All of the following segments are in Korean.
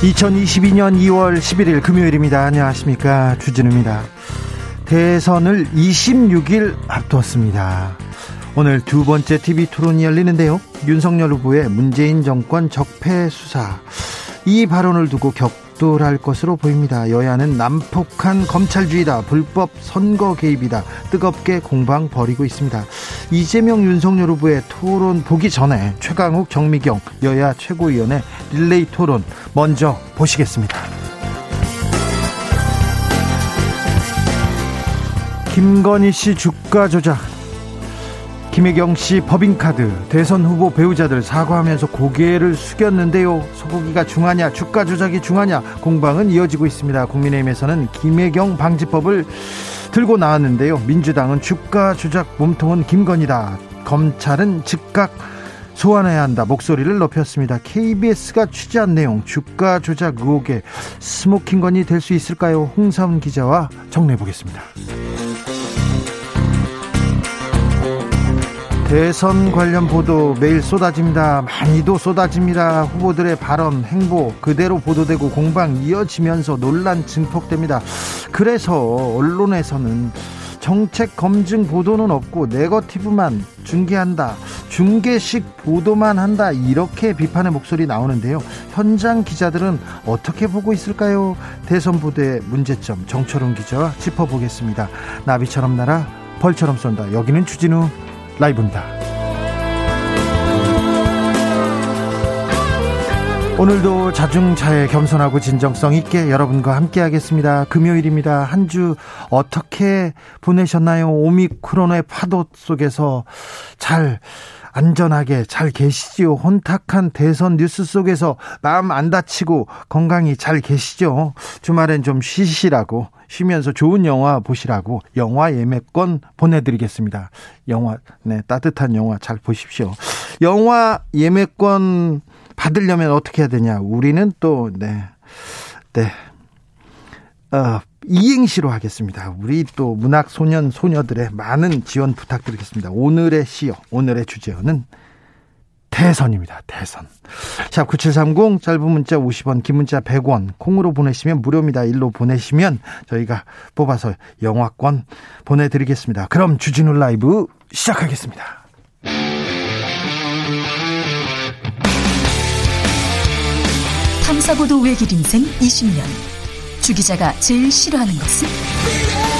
2022년 2월 11일 금요일입니다. 안녕하십니까. 주진우입니다. 대선을 26일 앞두었습니다. 오늘 두 번째 TV 토론이 열리는데요. 윤석열 후보의 문재인 정권 적폐 수사. 이 발언을 두고 격 돌할 것으로 보입니다. 여야는 난폭한 검찰주의다, 불법 선거 개입이다, 뜨겁게 공방 벌이고 있습니다. 이재명 윤석열 후보의 토론 보기 전에 최강욱 정미경 여야 최고위원의 릴레이 토론 먼저 보시겠습니다. 김건희 씨 주가 조작 김혜경 씨 법인카드 대선 후보 배우자들 사과하면서 고개를 숙였는데요. 소고기가 중하냐 주가 조작이 중하냐 공방은 이어지고 있습니다. 국민의힘에서는 김혜경 방지법을 들고 나왔는데요. 민주당은 주가 조작 몸통은 김건희다. 검찰은 즉각 소환해야 한다. 목소리를 높였습니다. KBS가 취재한 내용 주가 조작 의혹에 스모킹건이 될 수 있을까요? 홍사훈 기자와 정리해 보겠습니다. 대선 관련 보도 매일 쏟아집니다. 많이도 쏟아집니다. 후보들의 발언, 행보 그대로 보도되고 공방 이어지면서 논란 증폭됩니다. 그래서 언론에서는 정책 검증 보도는 없고 네거티브만 중계한다. 중계식 보도만 한다. 이렇게 비판의 목소리 나오는데요. 현장 기자들은 어떻게 보고 있을까요? 대선 보도의 문제점 정철훈 기자와 짚어보겠습니다. 나비처럼 날아 벌처럼 쏜다. 여기는 주진우 라이브입니다. 오늘도 자중차에 겸손하고 진정성 있게 여러분과 함께 하겠습니다. 금요일입니다. 한 주 어떻게 보내셨나요? 오미크론의 파도 속에서 잘 안전하게 잘 계시지요. 혼탁한 대선 뉴스 속에서 마음 안 다치고 건강히 잘 계시죠. 주말엔 좀 쉬시라고 쉬면서 좋은 영화 보시라고 영화 예매권 보내드리겠습니다. 영화, 네, 따뜻한 영화 잘 보십시오. 영화 예매권 받으려면 어떻게 해야 되냐? 우리는 또, 네, 네, 어, 이행시로 하겠습니다. 우리 또 문학 소년 소녀들의 많은 지원 부탁드리겠습니다. 오늘의 시요, 오늘의 주제어는 대선입니다. 대선. 샵 9730 짧은 문자 50원, 긴 문자 100원. 콩으로 보내시면 무료입니다. 일로 보내시면 저희가 뽑아서 영화권 보내 드리겠습니다. 그럼 주진우 라이브 시작하겠습니다. 탐사보도 외길 인생 20년. 주 기자가 제일 싫어하는 것은?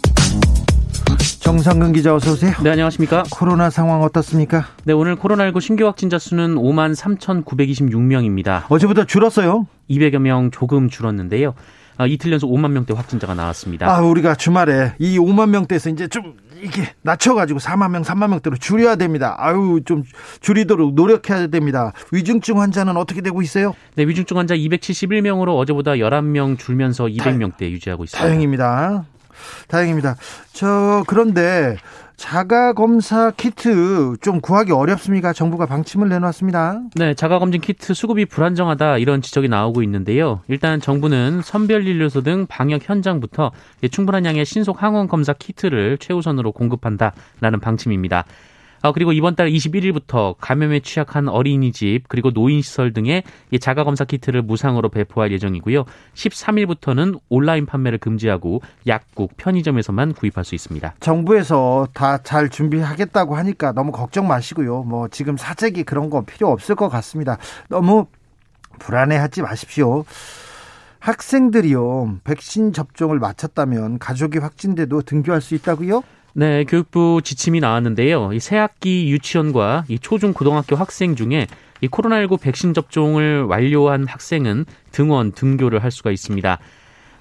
정상근 기자 어서 오세요. 네, 안녕하십니까? 코로나 상황 어떻습니까? 네, 오늘 코로나19 신규 확진자 수는 5만 3,926명입니다. 어제보다 줄었어요? 200여 명 조금 줄었는데요. 아, 이틀 연속 5만 명대 확진자가 나왔습니다. 아, 우리가 주말에 이 5만 명대에서 이제 좀 이게 낮춰가지고 4만 명, 3만 명대로 줄여야 됩니다. 아유, 좀 줄이도록 노력해야 됩니다. 위중증 환자는 어떻게 되고 있어요? 네, 위중증 환자 271명으로 어제보다 11명 줄면서 200명대 유지하고 있습니다. 다행입니다. 다행입니다. 저 그런데 자가 검사 키트 좀 구하기 어렵습니까? 정부가 방침을 내놨습니다. 네, 자가 검진 키트 수급이 불안정하다 이런 지적이 나오고 있는데요. 일단 정부는 선별 진료소 등 방역 현장부터 충분한 양의 신속 항원 검사 키트를 최우선으로 공급한다라는 방침입니다. 아, 그리고 이번 달 21일부터 감염에 취약한 어린이집 그리고 노인시설 등의 자가검사 키트를 무상으로 배포할 예정이고요. 13일부터는 온라인 판매를 금지하고 약국, 편의점에서만 구입할 수 있습니다. 정부에서 다 잘 준비하겠다고 하니까 너무 걱정 마시고요. 뭐 지금 사재기 그런 거 필요 없을 것 같습니다. 너무 불안해하지 마십시오. 학생들이요 백신 접종을 마쳤다면 가족이 확진돼도 등교할 수 있다고요? 네, 교육부 지침이 나왔는데요. 이 새학기 유치원과 이 초중 고등학교 학생 중에 이 코로나19 백신 접종을 완료한 학생은 등원, 등교를 할 수가 있습니다.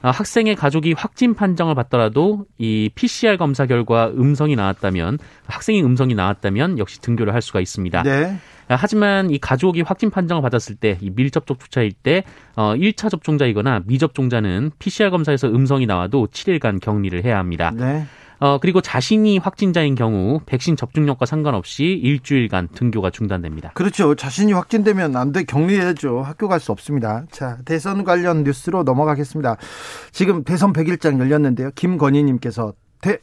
아, 학생의 가족이 확진 판정을 받더라도 이 PCR 검사 결과 음성이 나왔다면 학생이 음성이 나왔다면 역시 등교를 할 수가 있습니다. 네. 아, 하지만 이 가족이 확진 판정을 받았을 때 이 밀접촉 조차일 때 어, 1차 접종자이거나 미접종자는 PCR 검사에서 음성이 나와도 7일간 격리를 해야 합니다. 네. 어, 그리고 자신이 확진자인 경우 백신 접종력과 상관없이 일주일간 등교가 중단됩니다. 그렇죠. 자신이 확진되면 안 돼. 격리해야죠. 학교 갈 수 없습니다. 자, 대선 관련 뉴스로 넘어가겠습니다. 지금 대선 100일장 열렸는데요. 김건희님께서 대,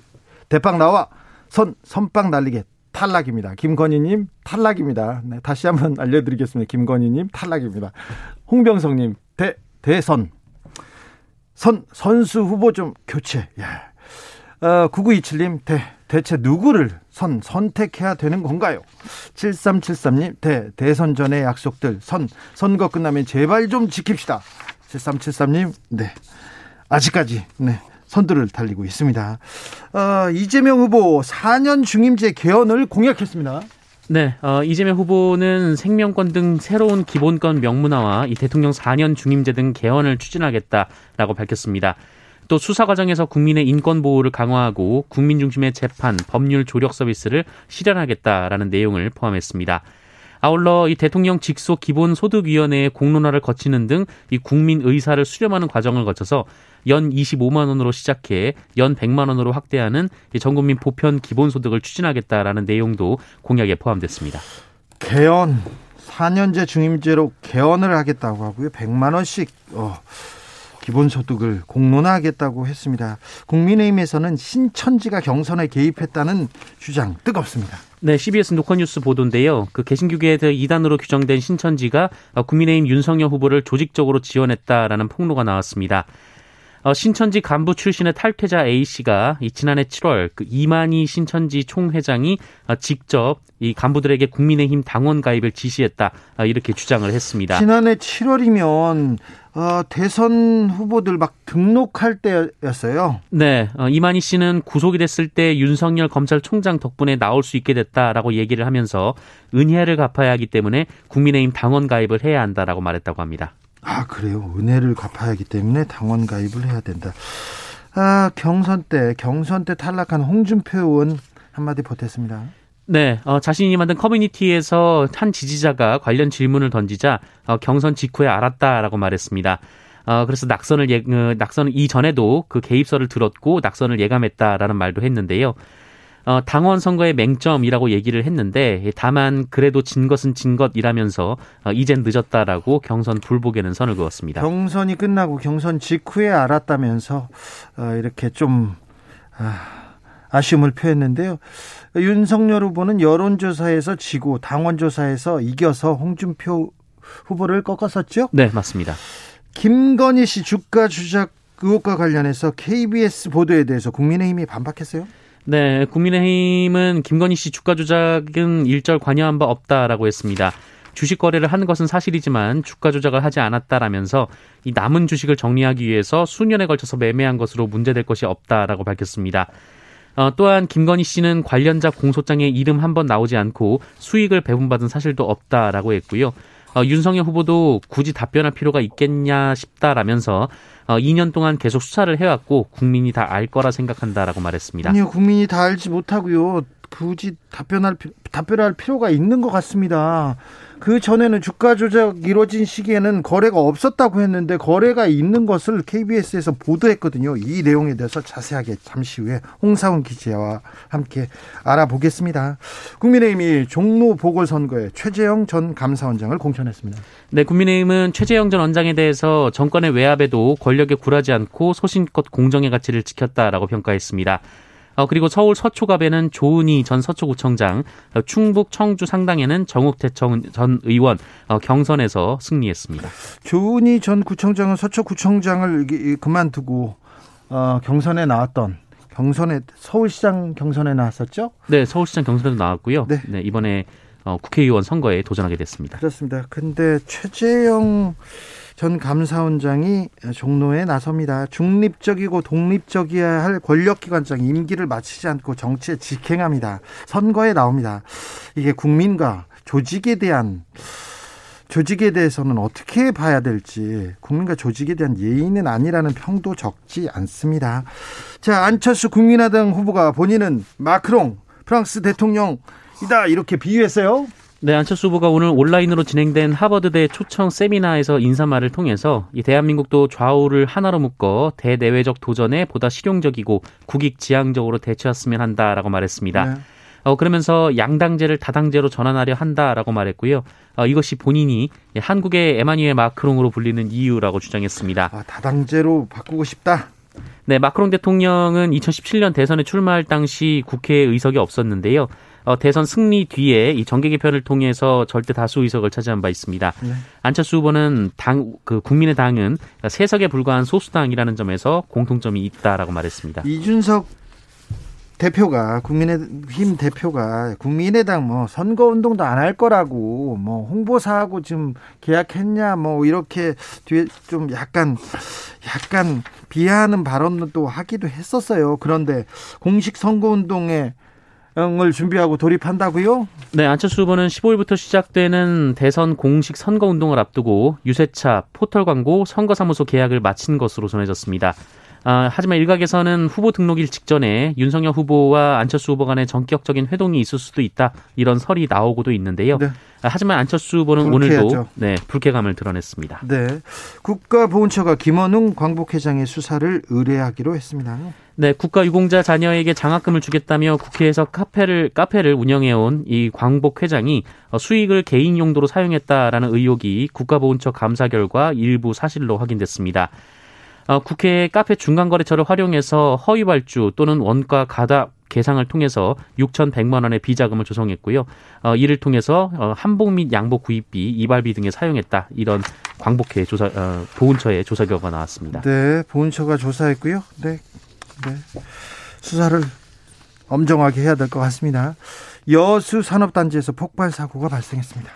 대빵 나와 선, 선빵 날리게 탈락입니다. 김건희님 탈락입니다. 네, 다시 한번 알려드리겠습니다. 김건희님 탈락입니다. 홍병성님 대, 대선. 선, 선수 후보 좀 교체. 야, 어, 9927님, 대, 대체 누구를 선, 선택해야 되는 건가요? 7373님, 대, 대선 전의 약속들, 선, 선거 끝나면 제발 좀 지킵시다. 7373님, 네. 아직까지, 네. 선두를 달리고 있습니다. 어, 이재명 후보 4년 중임제 개헌을 공약했습니다. 네, 어, 이재명 후보는 생명권 등 새로운 기본권 명문화와 이 대통령 4년 중임제 등 개헌을 추진하겠다라고 밝혔습니다. 또 수사 과정에서 국민의 인권 보호를 강화하고 국민 중심의 재판, 법률 조력 서비스를 실현하겠다라는 내용을 포함했습니다. 아울러 이 대통령 직속 기본 소득 위원회의 공론화를 거치는 등 이 국민 의사를 수렴하는 과정을 거쳐서 연 25만 원으로 시작해 연 100만 원으로 확대하는 전 국민 보편 기본 소득을 추진하겠다라는 내용도 공약에 포함됐습니다. 개헌 4년제 중임제로 개헌을 하겠다고 하고요. 100만 원씩 어. 기본소득을 공론화하겠다고 했습니다. 국민의힘에서는 신천지가 경선에 개입했다는 주장 뜨겁습니다. 네, CBS 노컷뉴스 보도인데요. 그 개신교계에 대해 이단으로 규정된 신천지가 국민의힘 윤석열 후보를 조직적으로 지원했다라는 폭로가 나왔습니다. 어, 신천지 간부 출신의 탈퇴자 A 씨가 이 지난해 7월 그 이만희 신천지 총회장이 어, 직접 이 간부들에게 국민의힘 당원 가입을 지시했다 어, 이렇게 주장을 했습니다. 지난해 7월이면 어, 대선 후보들 막 등록할 때였어요. 네, 어, 이만희 씨는 구속이 됐을 때 윤석열 검찰총장 덕분에 나올 수 있게 됐다라고 얘기를 하면서 은혜를 갚아야 하기 때문에 국민의힘 당원 가입을 해야 한다라고 말했다고 합니다. 아 그래요? 은혜를 갚아야 하기 때문에 당원 가입을 해야 된다. 아 경선 때 경선 때 탈락한 홍준표 의원 한마디 보탰습니다. 네, 어, 자신이 만든 커뮤니티에서 한 지지자가 관련 질문을 던지자 어, 경선 직후에 알았다라고 말했습니다. 어, 그래서 낙선을 예, 어, 낙선을 이전에도 그 개입설을 들었고 낙선을 예감했다라는 말도 했는데요. 어, 당원 선거의 맹점이라고 얘기를 했는데 다만 그래도 진 것은 진 것이라면서 어, 이젠 늦었다라고 경선 불복에는 선을 그었습니다. 경선이 끝나고 경선 직후에 알았다면서 어, 이렇게 좀 아, 아쉬움을 표했는데요. 윤석열 후보는 여론조사에서 지고 당원조사에서 이겨서 홍준표 후보를 꺾었었죠? 네, 맞습니다. 김건희 씨 주가 주작 의혹과 관련해서 KBS 보도에 대해서 국민의힘이 반박했어요? 네, 국민의힘은 김건희 씨 주가 조작은 일절 관여한 바 없다라고 했습니다. 주식 거래를 한 것은 사실이지만 주가 조작을 하지 않았다라면서 이 남은 주식을 정리하기 위해서 수년에 걸쳐서 매매한 것으로 문제될 것이 없다라고 밝혔습니다. 어, 또한 김건희 씨는 관련자 공소장에 이름 한 번 나오지 않고 수익을 배분받은 사실도 없다라고 했고요. 어, 윤석열 후보도 굳이 답변할 필요가 있겠냐 싶다라면서 어, 2년 동안 계속 수사를 해왔고 국민이 다 알 거라 생각한다라고 말했습니다. 아니요, 국민이 다 알지 못하고요. 굳이 답변할 답변할 필요가 있는 것 같습니다. 그 전에는 주가 조작 이루어진 시기에는 거래가 없었다고 했는데 거래가 있는 것을 KBS에서 보도했거든요. 이 내용에 대해서 자세하게 잠시 후에 홍사훈 기자와 함께 알아보겠습니다. 국민의힘이 종로 보궐선거에 최재형 전 감사원장을 공천했습니다. 네, 국민의힘은 최재형 전 원장에 대해서 정권의 외압에도 권력에 굴하지 않고 소신껏 공정의 가치를 지켰다라고 평가했습니다. 어, 그리고 서울 서초갑에는 조은희 전 서초구청장, 어, 충북 청주 상당에는 정욱태 전 의원 어, 경선에서 승리했습니다. 조은희 전 구청장은 서초구청장을 그만두고 어, 경선에 나왔던 경선에 서울시장 경선에 나왔었죠? 네, 서울시장 경선에도 나왔고요. 네, 네 이번에 어, 국회의원 선거에 도전하게 됐습니다. 그렇습니다. 근데 최재형 전 감사원장이 종로에 나섭니다. 중립적이고 독립적이어야 할 권력기관장 임기를 마치지 않고 정치에 직행합니다. 선거에 나옵니다. 이게 국민과 조직에 대한 조직에 대해서는 어떻게 봐야 될지 국민과 조직에 대한 예의는 아니라는 평도 적지 않습니다. 자, 안철수 국민의당 후보가 본인은 마크롱 프랑스 대통령 이다 이렇게 비유했어요. 네, 안철수 후보가 오늘 온라인으로 진행된 하버드대 초청 세미나에서 인사말을 통해서 이 대한민국도 좌우를 하나로 묶어 대내외적 도전에 보다 실용적이고 국익지향적으로 대처했으면 한다라고 말했습니다. 네. 어, 그러면서 양당제를 다당제로 전환하려 한다라고 말했고요. 어, 이것이 본인이 한국의 에마니엘 마크롱으로 불리는 이유라고 주장했습니다. 아, 다당제로 바꾸고 싶다. 네, 마크롱 대통령은 2017년 대선에 출마할 당시 국회에 의석이 없었는데요. 어, 대선 승리 뒤에 이 정계 개편을 통해서 절대 다수 의석을 차지한 바 있습니다. 네. 안철수 후보는 당, 그 국민의 당은 세석에 불과한 소수당이라는 점에서 공통점이 있다라고 말했습니다. 이준석 대표가 국민의힘 대표가 국민의당 뭐 선거 운동도 안 할 거라고 뭐 홍보사하고 지금 계약했냐 뭐 이렇게 뒤에 좀 약간 약간 비하하는 발언도 하기도 했었어요. 그런데 공식 선거 운동에 을 준비하고 돌입한다고요? 네, 안철수 후보는 15일부터 시작되는 대선 공식 선거 운동을 앞두고 유세차, 포털 광고, 선거사무소 계약을 마친 것으로 전해졌습니다. 아, 하지만 일각에서는 후보 등록일 직전에 윤석열 후보와 안철수 후보 간의 전격적인 회동이 있을 수도 있다 이런 설이 나오고도 있는데요. 네. 아, 하지만 안철수 후보는 불쾌하죠. 오늘도 네, 불쾌감을 드러냈습니다. 네. 국가보훈처가 김원웅 광복회장의 수사를 의뢰하기로 했습니다. 네, 국가유공자 자녀에게 장학금을 주겠다며 국회에서 카페를 카페를 운영해온 이 광복 회장이 수익을 개인 용도로 사용했다라는 의혹이 국가보훈처 감사 결과 일부 사실로 확인됐습니다. 어, 국회 카페 중간거래처를 활용해서 허위 발주 또는 원가 가다 계상을 통해서 6,100만 원의 비자금을 조성했고요. 어, 이를 통해서 어, 한복 및 양복 구입비, 이발비 등에 사용했다. 이런 광복회 조사 어, 보훈처의 조사 결과가 나왔습니다. 네, 보훈처가 조사했고요. 네, 네. 수사를 엄정하게 해야 될 것 같습니다. 여수 산업단지에서 폭발 사고가 발생했습니다.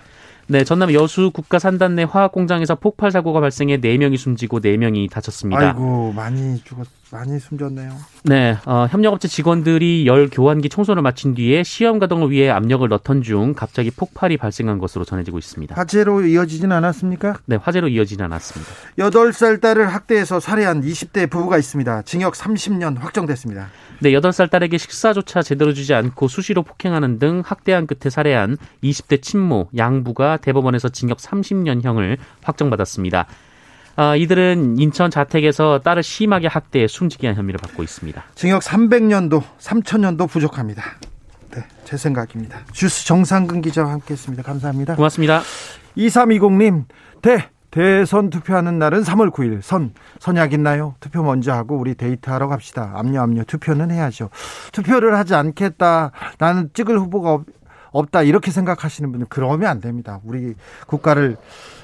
네, 전남 여수 국가 산단 내 화학 공장에서 폭발 사고가 발생해 4명이 숨지고 4명이 다쳤습니다. 아이고, 많이 죽었 많이 숨졌네요. 네, 어, 협력업체 직원들이 열 교환기 청소를 마친 뒤에 시험 가동을 위해 압력을 넣던 중 갑자기 폭발이 발생한 것으로 전해지고 있습니다. 화재로 이어지진 않았습니까? 네, 화재로 이어지진 않았습니다. 8살 딸을 학대해서 살해한 20대 부부가 있습니다. 징역 30년 확정됐습니다. 네, 8살 딸에게 식사조차 제대로 주지 않고 수시로 폭행하는 등 학대한 끝에 살해한 20대 친모 양부가 대법원에서 징역 30년형을 확정받았습니다. 어, 이들은 인천 자택에서 딸을 심하게 학대해 숨지게 한 혐의를 받고 있습니다. 징역 300년도, 3천년도 부족합니다. 네, 제 생각입니다. 뉴스 정상근 기자와 함께했습니다. 감사합니다. 고맙습니다. 2320님, 대 대선 투표하는 날은 3월 9일. 선 선약 있나요? 투표 먼저 하고 우리 데이트하러 갑시다. 암요 암요 투표는 해야죠. 투표를 하지 않겠다. 나는 찍을 후보가 없다 이렇게 생각하시는 분은 그러면 안 됩니다. 우리 국가를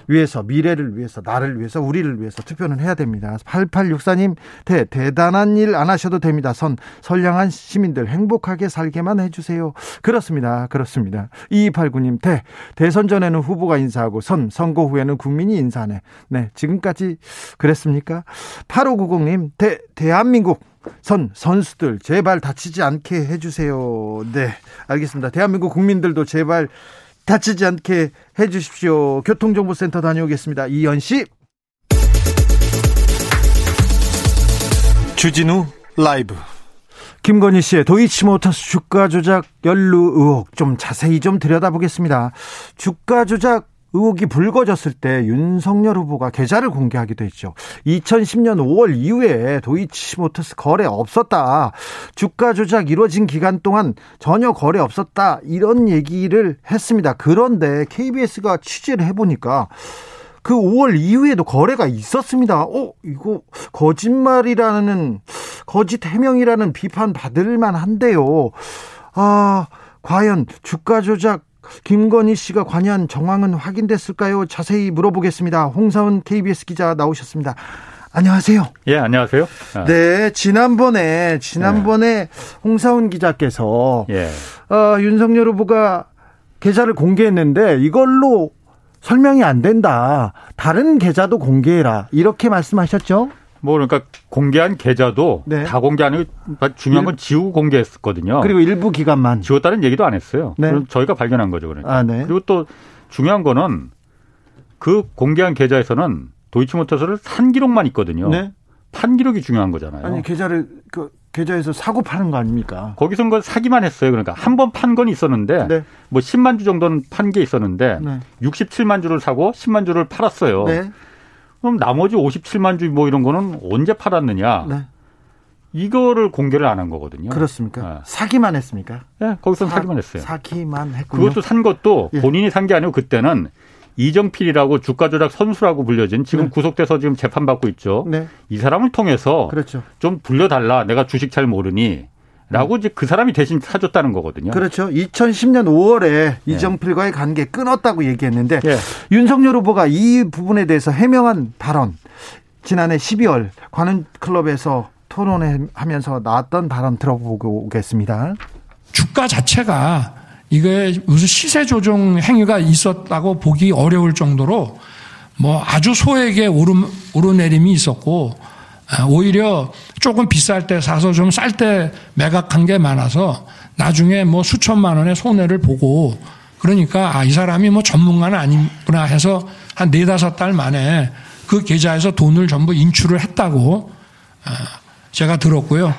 위해서 미래를 위해서 나를 위해서 우리를 위해서 투표는 해야 됩니다. 8864님 대 대단한 일 안 하셔도 됩니다. 선 선량한 시민들 행복하게 살게만 해주세요. 그렇습니다. 그렇습니다. 2289님 대 대선 전에는 후보가 인사하고 선 선거 후에는 국민이 인사하네. 네 지금까지 그랬습니까? 8590님 대 대한민국 선 선수들 제발 다치지 않게 해주세요. 네, 알겠습니다. 대한민국 국민들도 제발 다치지 않게 해 주십시오. 교통정보센터 다녀오겠습니다. 이현 씨. 주진우 라이브. 김건희 씨의 도이치모터스 주가 조작 연루 의혹 좀 자세히 좀 들여다보겠습니다. 주가 조작 의혹이 불거졌을 때 윤석열 후보가 계좌를 공개하기도 했죠. 2010년 5월 이후에 도이치모터스 거래 없었다. 주가 조작 이루어진 기간 동안 전혀 거래 없었다. 이런 얘기를 했습니다. 그런데 KBS가 취재를 해보니까 그 5월 이후에도 거래가 있었습니다. 어, 이거 거짓말이라는 거짓 해명이라는 비판 받을 만한데요. 아, 과연 주가 조작 김건희 씨가 관여한 정황은 확인됐을까요? 자세히 물어보겠습니다. 홍사훈 KBS 기자 나오셨습니다. 안녕하세요. 예, 안녕하세요. 아. 네, 지난번에 지난번에 네. 홍사훈 기자께서 예. 어, 윤석열 후보가 계좌를 공개했는데 이걸로 설명이 안 된다. 다른 계좌도 공개해라. 이렇게 말씀하셨죠? 뭐 그러니까 공개한 계좌도 네. 다 공개하는 중요한 건 지우고 공개했었거든요. 그리고 일부 기간만 지웠다는 얘기도 안 했어요. 네. 그럼 저희가 발견한 거죠, 그러니까. 아, 네. 그리고 또 중요한 거는 그 공개한 계좌에서는 도이치모터스를 산 기록만 있거든요. 네. 판 기록이 중요한 거잖아요. 아니 계좌를 그 계좌에서 사고 파는 거 아닙니까? 거기서 건 사기만 했어요. 그러니까 한 번 판 건 있었는데 네. 뭐 10만 주 정도는 판 게 있었는데 네. 67만 주를 사고 10만 주를 팔았어요. 네. 그럼 나머지 57만 주 뭐 이런 거는 언제 팔았느냐? 네. 이거를 공개를 안 한 거거든요. 그렇습니까? 네. 사기만 했습니까? 네, 거기서 사, 기만 했어요. 사기만 했군요. 그것도 산 것도 예. 본인이 산 게 아니고 그때는 이정필이라고 주가 조작 선수라고 불려진 지금 네. 구속돼서 지금 재판받고 있죠. 네. 이 사람을 통해서 그렇죠. 좀 불려달라. 내가 주식 잘 모르니. 라고 음. 이제 그 사람이 대신 사줬다는 거거든요. 그렇죠. 2010년 5월에 네. 이정필과의 관계 끊었다고 얘기했는데 네. 윤석열 후보가 이 부분에 대해서 해명한 발언 지난해 12월 관훈 클럽에서 토론하면서 나왔던 발언 들어보고 오겠습니다. 주가 자체가 이게 무슨 시세 조정 행위가 있었다고 보기 어려울 정도로 뭐 아주 소액의 오름, 오르내림이 있었고 아, 오히려 조금 비쌀 때 사서 좀 쌀 때 매각한 게 많아서 나중에 뭐 수천만 원의 손해를 보고 그러니까 아, 이 사람이 뭐 전문가는 아니구나 해서 한 네다섯 달 만에 그 계좌에서 돈을 전부 인출을 했다고 아, 제가 들었고요.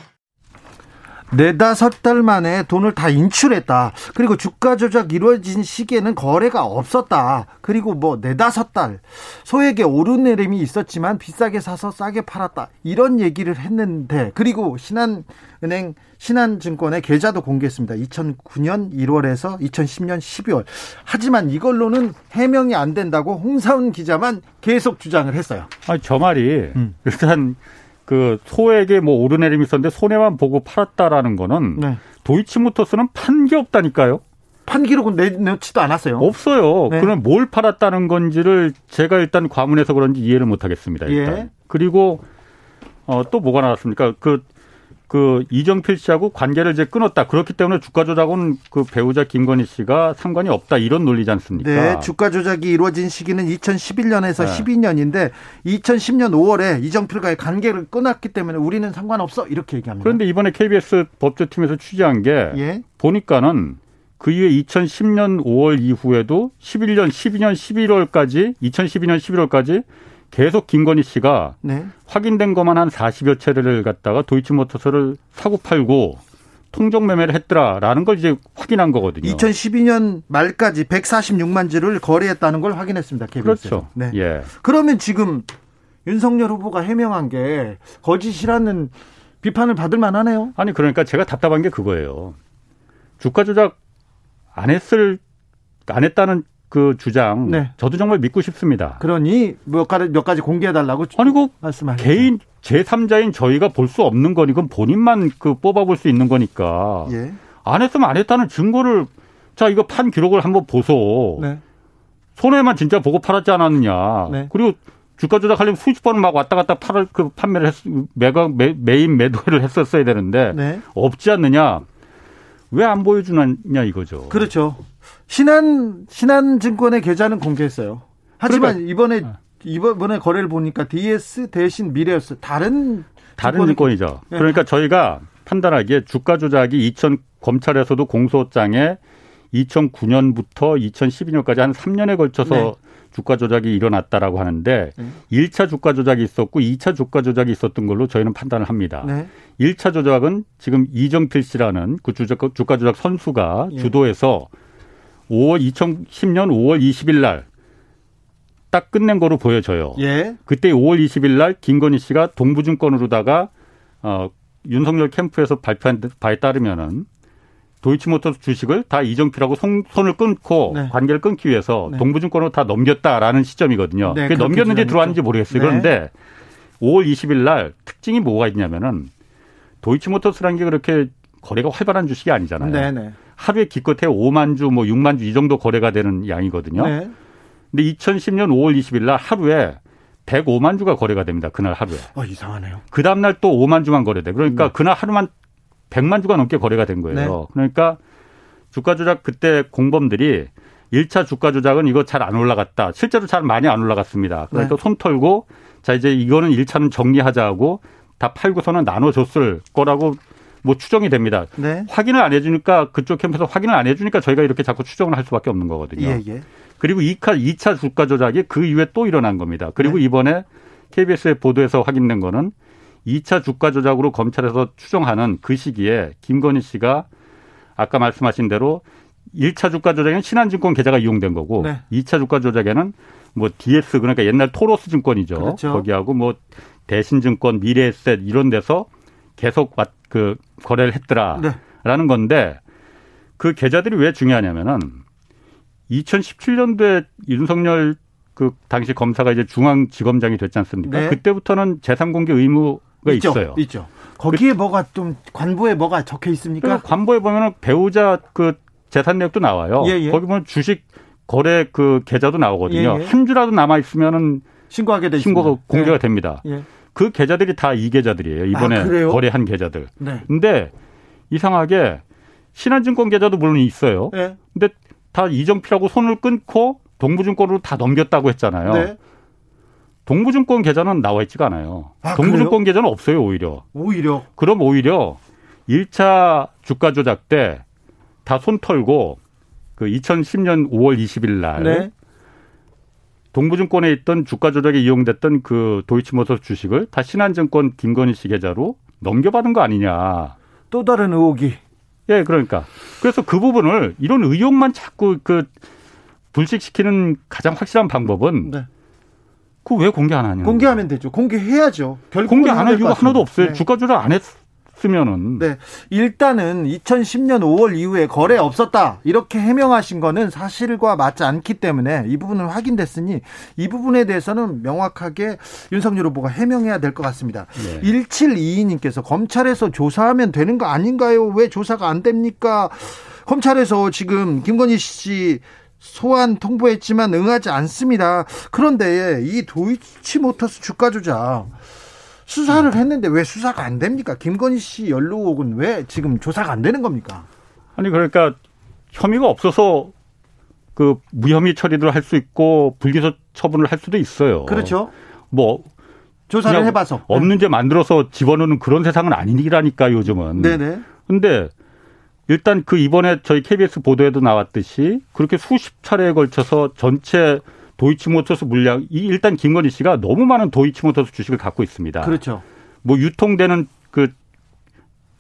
네다섯 달 만에 돈을 다 인출했다. 그리고 주가 조작 이루어진 시기에는 거래가 없었다. 그리고 뭐 네다섯 달 소액의 오르내림이 있었지만 비싸게 사서 싸게 팔았다. 이런 얘기를 했는데 그리고 신한은행 신한증권의 계좌도 공개했습니다. 2009년 1월에서 2010년 12월. 하지만 이걸로는 해명이 안 된다고 홍사훈 기자만 계속 주장을 했어요. 아, 저 말이 음. 일단 그 소액의 뭐 오르내림이 있었는데 손해만 보고 팔았다라는 거는 네. 도이치모터스는 판 게 없다니까요. 판 기록은 내 놓지도 않았어요. 없어요. 네. 그럼 뭘 팔았다는 건지를 제가 일단 과문해서 그런지 이해를 못 하겠습니다. 일단. 예. 그리고 어, 또 뭐가 나왔습니까? 그 그 이정필 씨하고 관계를 이제 끊었다. 그렇기 때문에 주가 조작은 그 배우자 김건희 씨가 상관이 없다. 이런 논리지 않습니까? 네, 주가 조작이 이루어진 시기는 2011년에서 네. 12년인데 2010년 5월에 이정필과의 관계를 끊었기 때문에 우리는 상관없어. 이렇게 얘기합니다. 그런데 이번에 KBS 법조팀에서 취재한 게 예? 보니까는 그 이후에 2010년 5월 이후에도 11년, 12년 11월까지 2012년 11월까지 계속 김건희 씨가 네. 확인된 것만 한 40여 차례를 갖다가 도이치모터스를 사고 팔고 통정 매매를 했더라라는 걸 이제 확인한 거거든요. 2012년 말까지 146만 주를 거래했다는 걸 확인했습니다. KBS. 그렇죠. 네. 예. 그러면 지금 윤석열 후보가 해명한 게 거짓이라는 비판을 받을 만하네요. 아니 그러니까 제가 답답한 게 그거예요. 주가 조작 안 했을 안 했다는 그 주장 네. 저도 정말 믿고 싶습니다. 그러니 몇 가지 몇 가지 공개해 달라고 아니 그 말씀하셨죠. 개인 제3자인 저희가 볼 수 없는 건 이건 본인만 그 뽑아 볼 수 있는 거니까. 예. 안 했으면 안 했다는 증거를 자 이거 판 기록을 한번 보소. 네. 손해만 진짜 보고 팔았지 않았느냐. 네. 그리고 주가 조작하려면 수십 번을 막 왔다 갔다 팔을 그 판매를 했, 매각 매, 매인 매도를 했었어야 되는데 네. 없지 않느냐. 왜 안 보여주느냐 이거죠. 그렇죠. 신한 신한증권의 계좌는 공개했어요. 하지만 그러니까, 이번에 어. 이번에 거래를 보니까 DS 대신 미래였어. 다른 다른 증권이죠. 네. 그러니까 저희가 판단하기에 주가 조작이 2000 검찰에서도 공소장에 2009년부터 2012년까지 한 3년에 걸쳐서 네. 주가 조작이 일어났다라고 하는데 네. 1차 주가 조작이 있었고 2차 주가 조작이 있었던 걸로 저희는 판단을 합니다. 네. 1차 조작은 지금 이정필 씨라는 그 주가 조작 선수가 예. 주도해서 5월 2010년 5월 20일 날 딱 끝낸 거로 보여져요. 예. 그때 5월 20일 날 김건희 씨가 동부증권으로다가 어 윤석열 캠프에서 발표한 바에 따르면은 도이치모터스 주식을 다 이정필하고 손, 을 끊고 네. 관계를 끊기 위해서 네. 동부증권으로 다 넘겼다라는 시점이거든요. 네, 그게 넘겼는지 들어왔는지 모르겠어요. 네. 그런데 5월 20일 날 특징이 뭐가 있냐면은 도이치모터스라는 게 그렇게 거래가 활발한 주식이 아니잖아요. 하루에 기껏해 5만 주, 뭐 6만 주 이 정도 거래가 되는 양이거든요. 네. 근데 2010년 5월 20일 날 하루에 105만 주가 거래가 됩니다. 그날 하루에. 어, 이상하네요. 그 다음날 또 5만 주만 거래돼. 그러니까 네. 그날 하루만 100만 주가 넘게 거래가 된 거예요. 네. 그러니까 주가 조작 그때 공범들이 1차 주가 조작은 이거 잘 안 올라갔다. 실제로 잘 많이 안 올라갔습니다. 그러니까 네. 손 털고 자 이제 이거는 1차는 정리하자 하고 다 팔고서는 나눠줬을 거라고 뭐 추정이 됩니다. 네. 확인을 안 해주니까 그쪽 캠프에서 확인을 안 해주니까 저희가 이렇게 자꾸 추정을 할 수밖에 없는 거거든요. 예, 예. 그리고 2차, 2차 주가 조작이 그 이후에 또 일어난 겁니다. 그리고 네. 이번에 KBS의 보도에서 확인된 거는 2차 주가 조작으로 검찰에서 추정하는 그 시기에 김건희 씨가 아까 말씀하신 대로 1차 주가 조작에는 신한증권 계좌가 이용된 거고 네. 2차 주가 조작에는 뭐 DS 그러니까 옛날 토로스 증권이죠. 그렇죠. 거기하고 뭐 대신증권, 미래에셋 이런 데서 계속 그 거래를 했더라라는 네. 건데 그 계좌들이 왜 중요하냐면은 2017년도에 윤석열 그 당시 검사가 이제 중앙지검장이 됐지 않습니까? 네. 그때부터는 재산 공개 의무가 있죠, 있어요. 있죠. 거기에 그, 뭐가 좀 관보에 뭐가 적혀 있습니까? 관보에 보면은 배우자 그 재산 내역도 나와요. 예, 예. 거기 보면 주식 거래 그 계좌도 나오거든요. 예, 예. 한 주라도 남아 있으면은 신고하게 되 신고가 공개가 네. 됩니다. 예. 그 계좌들이 다 이 계좌들이에요. 이번에 아, 거래한 계좌들. 네. 근데 이상하게 신한증권 계좌도 물론 있어요. 네. 근데 다 이정필하고 손을 끊고 동부증권으로 다 넘겼다고 했잖아요. 네. 동부증권 계좌는 나와 있지가 않아요. 아, 동부증권 그래요? 계좌는 없어요, 오히려. 오히려. 그럼 오히려 1차 주가 조작 때 다 손 털고 그 2010년 5월 20일 날 네. 동부증권에 있던 주가 조작에 이용됐던 그 도이치모터스 주식을 다 신한증권 김건희 씨 계좌로 넘겨받은 거 아니냐. 또 다른 의혹이. 예, 그러니까. 그래서 그 부분을 이런 의혹만 자꾸 그 불식시키는 가장 확실한 방법은 네. 그왜 공개 안 하냐? 공개하면 되죠. 공개해야죠. 공개 안 할 이유가 하나도 없어요. 네. 주가 조작 안 했. 쓰면은 네. 일단은 2010년 5월 이후에 거래 없었다. 이렇게 해명하신 거는 사실과 맞지 않기 때문에 이 부분은 확인됐으니 이 부분에 대해서는 명확하게 윤석열 후보가 해명해야 될 것 같습니다. 네. 1722님께서 검찰에서 조사하면 되는 거 아닌가요? 왜 조사가 안 됩니까? 검찰에서 지금 김건희 씨 소환 통보했지만 응하지 않습니다. 그런데 이 도이치모터스 주가 조작 수사를 했는데 왜 수사가 안 됩니까? 김건희 씨 연루혹은 왜 지금 조사가 안 되는 겁니까? 아니 그러니까 혐의가 없어서 그 무혐의 처리를 할 수 있고 불기소 처분을 할 수도 있어요. 그렇죠. 뭐 조사를 해봐서 없는 죄 만들어서 집어넣는 그런 세상은 아니라니까 요즘은. 네네. 근데 일단 그 이번에 저희 KBS 보도에도 나왔듯이 그렇게 수십 차례에 걸쳐서 전체 도이치모터스 물량 이 일단 김건희 씨가 너무 많은 도이치모터스 주식을 갖고 있습니다. 그렇죠. 뭐 유통되는 그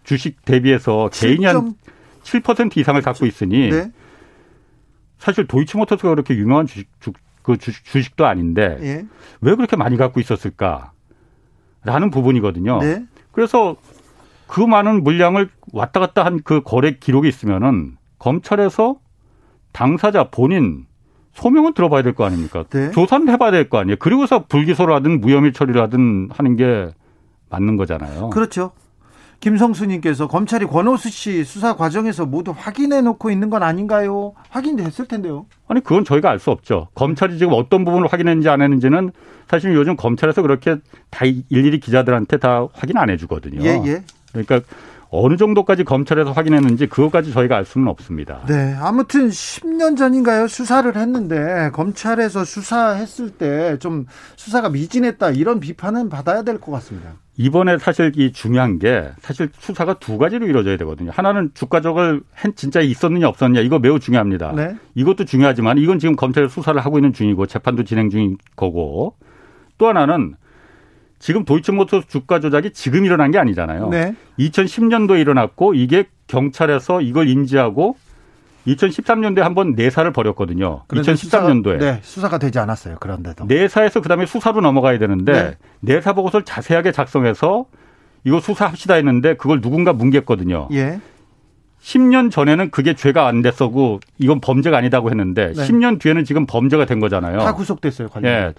주식 대비해서 7. 개인이 한 7% 이상을 갖고 있으니 네. 사실 도이치모터스가 그렇게 유명한 주식 주, 그 주식, 주식도 아닌데 예. 왜 그렇게 많이 갖고 있었을까라는 부분이거든요. 네. 그래서 그 많은 물량을 왔다 갔다 한 그 거래 기록이 있으면은 검찰에서 당사자 본인 소명은 들어봐야 될 거 아닙니까? 네. 조사는 해봐야 될 거 아니에요. 그리고서 불기소를 하든 무혐의 처리를 하든 하는 게 맞는 거잖아요. 그렇죠. 김성수님께서 검찰이 권오수 씨 수사 과정에서 모두 확인해 놓고 있는 건 아닌가요? 확인됐을 텐데요. 아니 그건 저희가 알 수 없죠. 검찰이 지금 어떤 부분을 확인했는지 안 했는지는 사실 요즘 검찰에서 그렇게 다 일일이 기자들한테 다 확인 안 해주거든요. 예, 예. 그러니까 어느 정도까지 검찰에서 확인했는지 그것까지 저희가 알 수는 없습니다. 네. 아무튼 10년 전인가요? 수사를 했는데 검찰에서 수사했을 때 좀 수사가 미진했다 이런 비판은 받아야 될 것 같습니다. 이번에 사실 이 중요한 게 사실 수사가 두 가지로 이루어져야 되거든요. 하나는 주가적을 진짜 있었느냐 없었느냐 이거 매우 중요합니다. 네. 이것도 중요하지만 이건 지금 검찰에서 수사를 하고 있는 중이고 재판도 진행 중인 거고 또 하나는 지금 도이치모터스 주가 조작이 지금 일어난 게 아니잖아요. 네. 2010년도에 일어났고 이게 경찰에서 이걸 인지하고 2013년도에 한 번 내사를 벌였거든요. 2013년도에. 수사가, 네, 수사가 되지 않았어요. 그런데도. 내사에서 그다음에 수사로 넘어가야 되는데 네. 내사 보고서를 자세하게 작성해서 이거 수사합시다 했는데 그걸 누군가 뭉갰거든요. 예. 10년 전에는 그게 죄가 안 됐었고 이건 범죄가 아니다고 했는데 네. 10년 뒤에는 지금 범죄가 된 거잖아요. 다 구속됐어요. 관련. 예.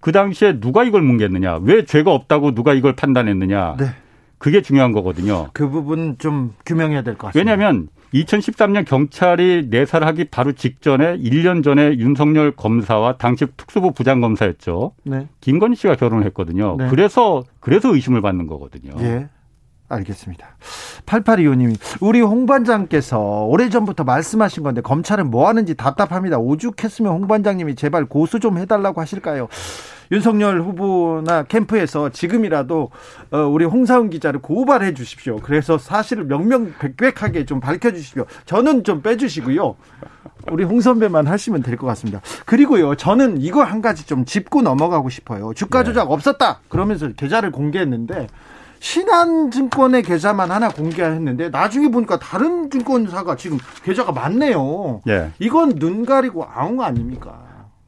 그 당시에 누가 이걸 뭉갰느냐? 왜 죄가 없다고 누가 이걸 판단했느냐? 네. 그게 중요한 거거든요. 그 부분 좀 규명해야 될 것 같습니다. 왜냐하면 2013년 경찰이 내사하기 바로 직전에 1년 전에 윤석열 검사와 당시 특수부 부장검사였죠. 네. 김건희 씨가 결혼을 했거든요. 네. 그래서 그래서 의심을 받는 거거든요. 예. 알겠습니다. 8825님이 우리 홍 반장께서 오래전부터 말씀하신 건데 검찰은 뭐 하는지 답답합니다. 오죽했으면 홍 반장님이 제발 고수 좀 해달라고 하실까요? 윤석열 후보나 캠프에서 지금이라도 어, 우리 홍사훈 기자를 고발해 주십시오. 그래서 사실을 명명백백하게 좀 밝혀 주십시오. 저는 좀 빼주시고요. 우리 홍 선배만 하시면 될 것 같습니다. 그리고요, 저는 이거 한 가지 좀 짚고 넘어가고 싶어요. 주가 조작 없었다. 그러면서 계좌를 공개했는데 신한증권의 계좌만 하나 공개했는데 나중에 보니까 다른 증권사가 지금 계좌가 많네요. 예. 이건 눈 가리고 아웅 아닙니까?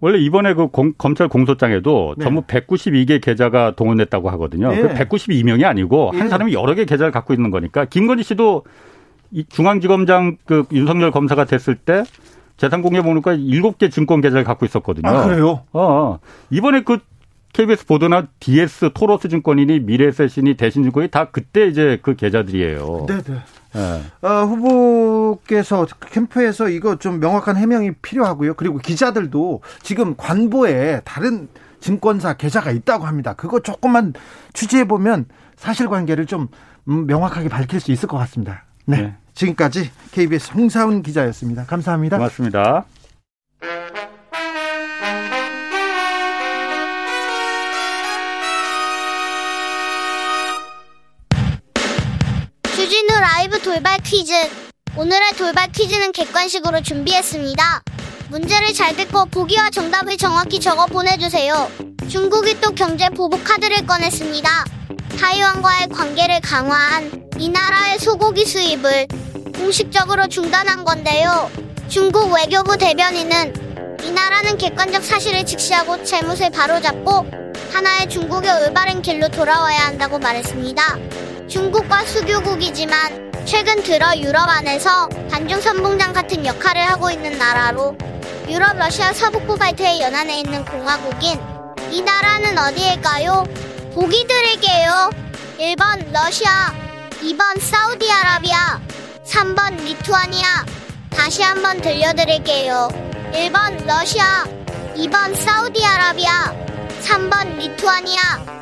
원래 이번에 그 공- 검찰 공소장에도 네. 전부 192개 계좌가 동원됐다고 하거든요. 예. 그 192명이 아니고 예. 한 사람이 여러 개 계좌를 갖고 있는 거니까 김건희 씨도 이 중앙지검장 그 윤석열 검사가 됐을 때 재산 공개 보니까 7개 증권 계좌를 갖고 있었거든요. 아, 그래요? 어, 어. 이번에 그 KBS 보도나 DS 토로스 증권이니 미래세신이 대신증권이 다 그때 이제 그 계좌들이에요. 네, 네. 예. 어, 후보께서 캠프에서 이거 좀 명확한 해명이 필요하고요. 그리고 기자들도 지금 관보에 다른 증권사 계좌가 있다고 합니다. 그거 조금만 취재해 보면 사실관계를 좀 음, 명확하게 밝힐 수 있을 것 같습니다. 네. 네. 지금까지 KBS 홍사훈 기자였습니다. 감사합니다. 고맙습니다. 주진우 라이브 돌발 퀴즈. 오늘의 돌발 퀴즈는 객관식으로 준비했습니다. 문제를 잘 듣고 보기와 정답을 정확히 적어 보내주세요. 중국이 또 경제 보복 카드를 꺼냈습니다. 타이완과의 관계를 강화한 이 나라의 소고기 수입을 공식적으로 중단한 건데요. 중국 외교부 대변인은 이 나라는 객관적 사실을 직시하고 잘못을 바로잡고 하나의 중국의 올바른 길로 돌아와야 한다고 말했습니다. 중국과 수교국이지만 최근 들어 유럽 안에서 반중 선봉장 같은 역할을 하고 있는 나라로 유럽 러시아 서북부 발트의 연안에 있는 공화국인 이 나라는 어디일까요? 보기 드릴게요. 1번 러시아, 2번 사우디아라비아, 3번 리투아니아. 다시 한번 들려드릴게요. 1번 러시아, 2번 사우디아라비아, 3번 리투아니아.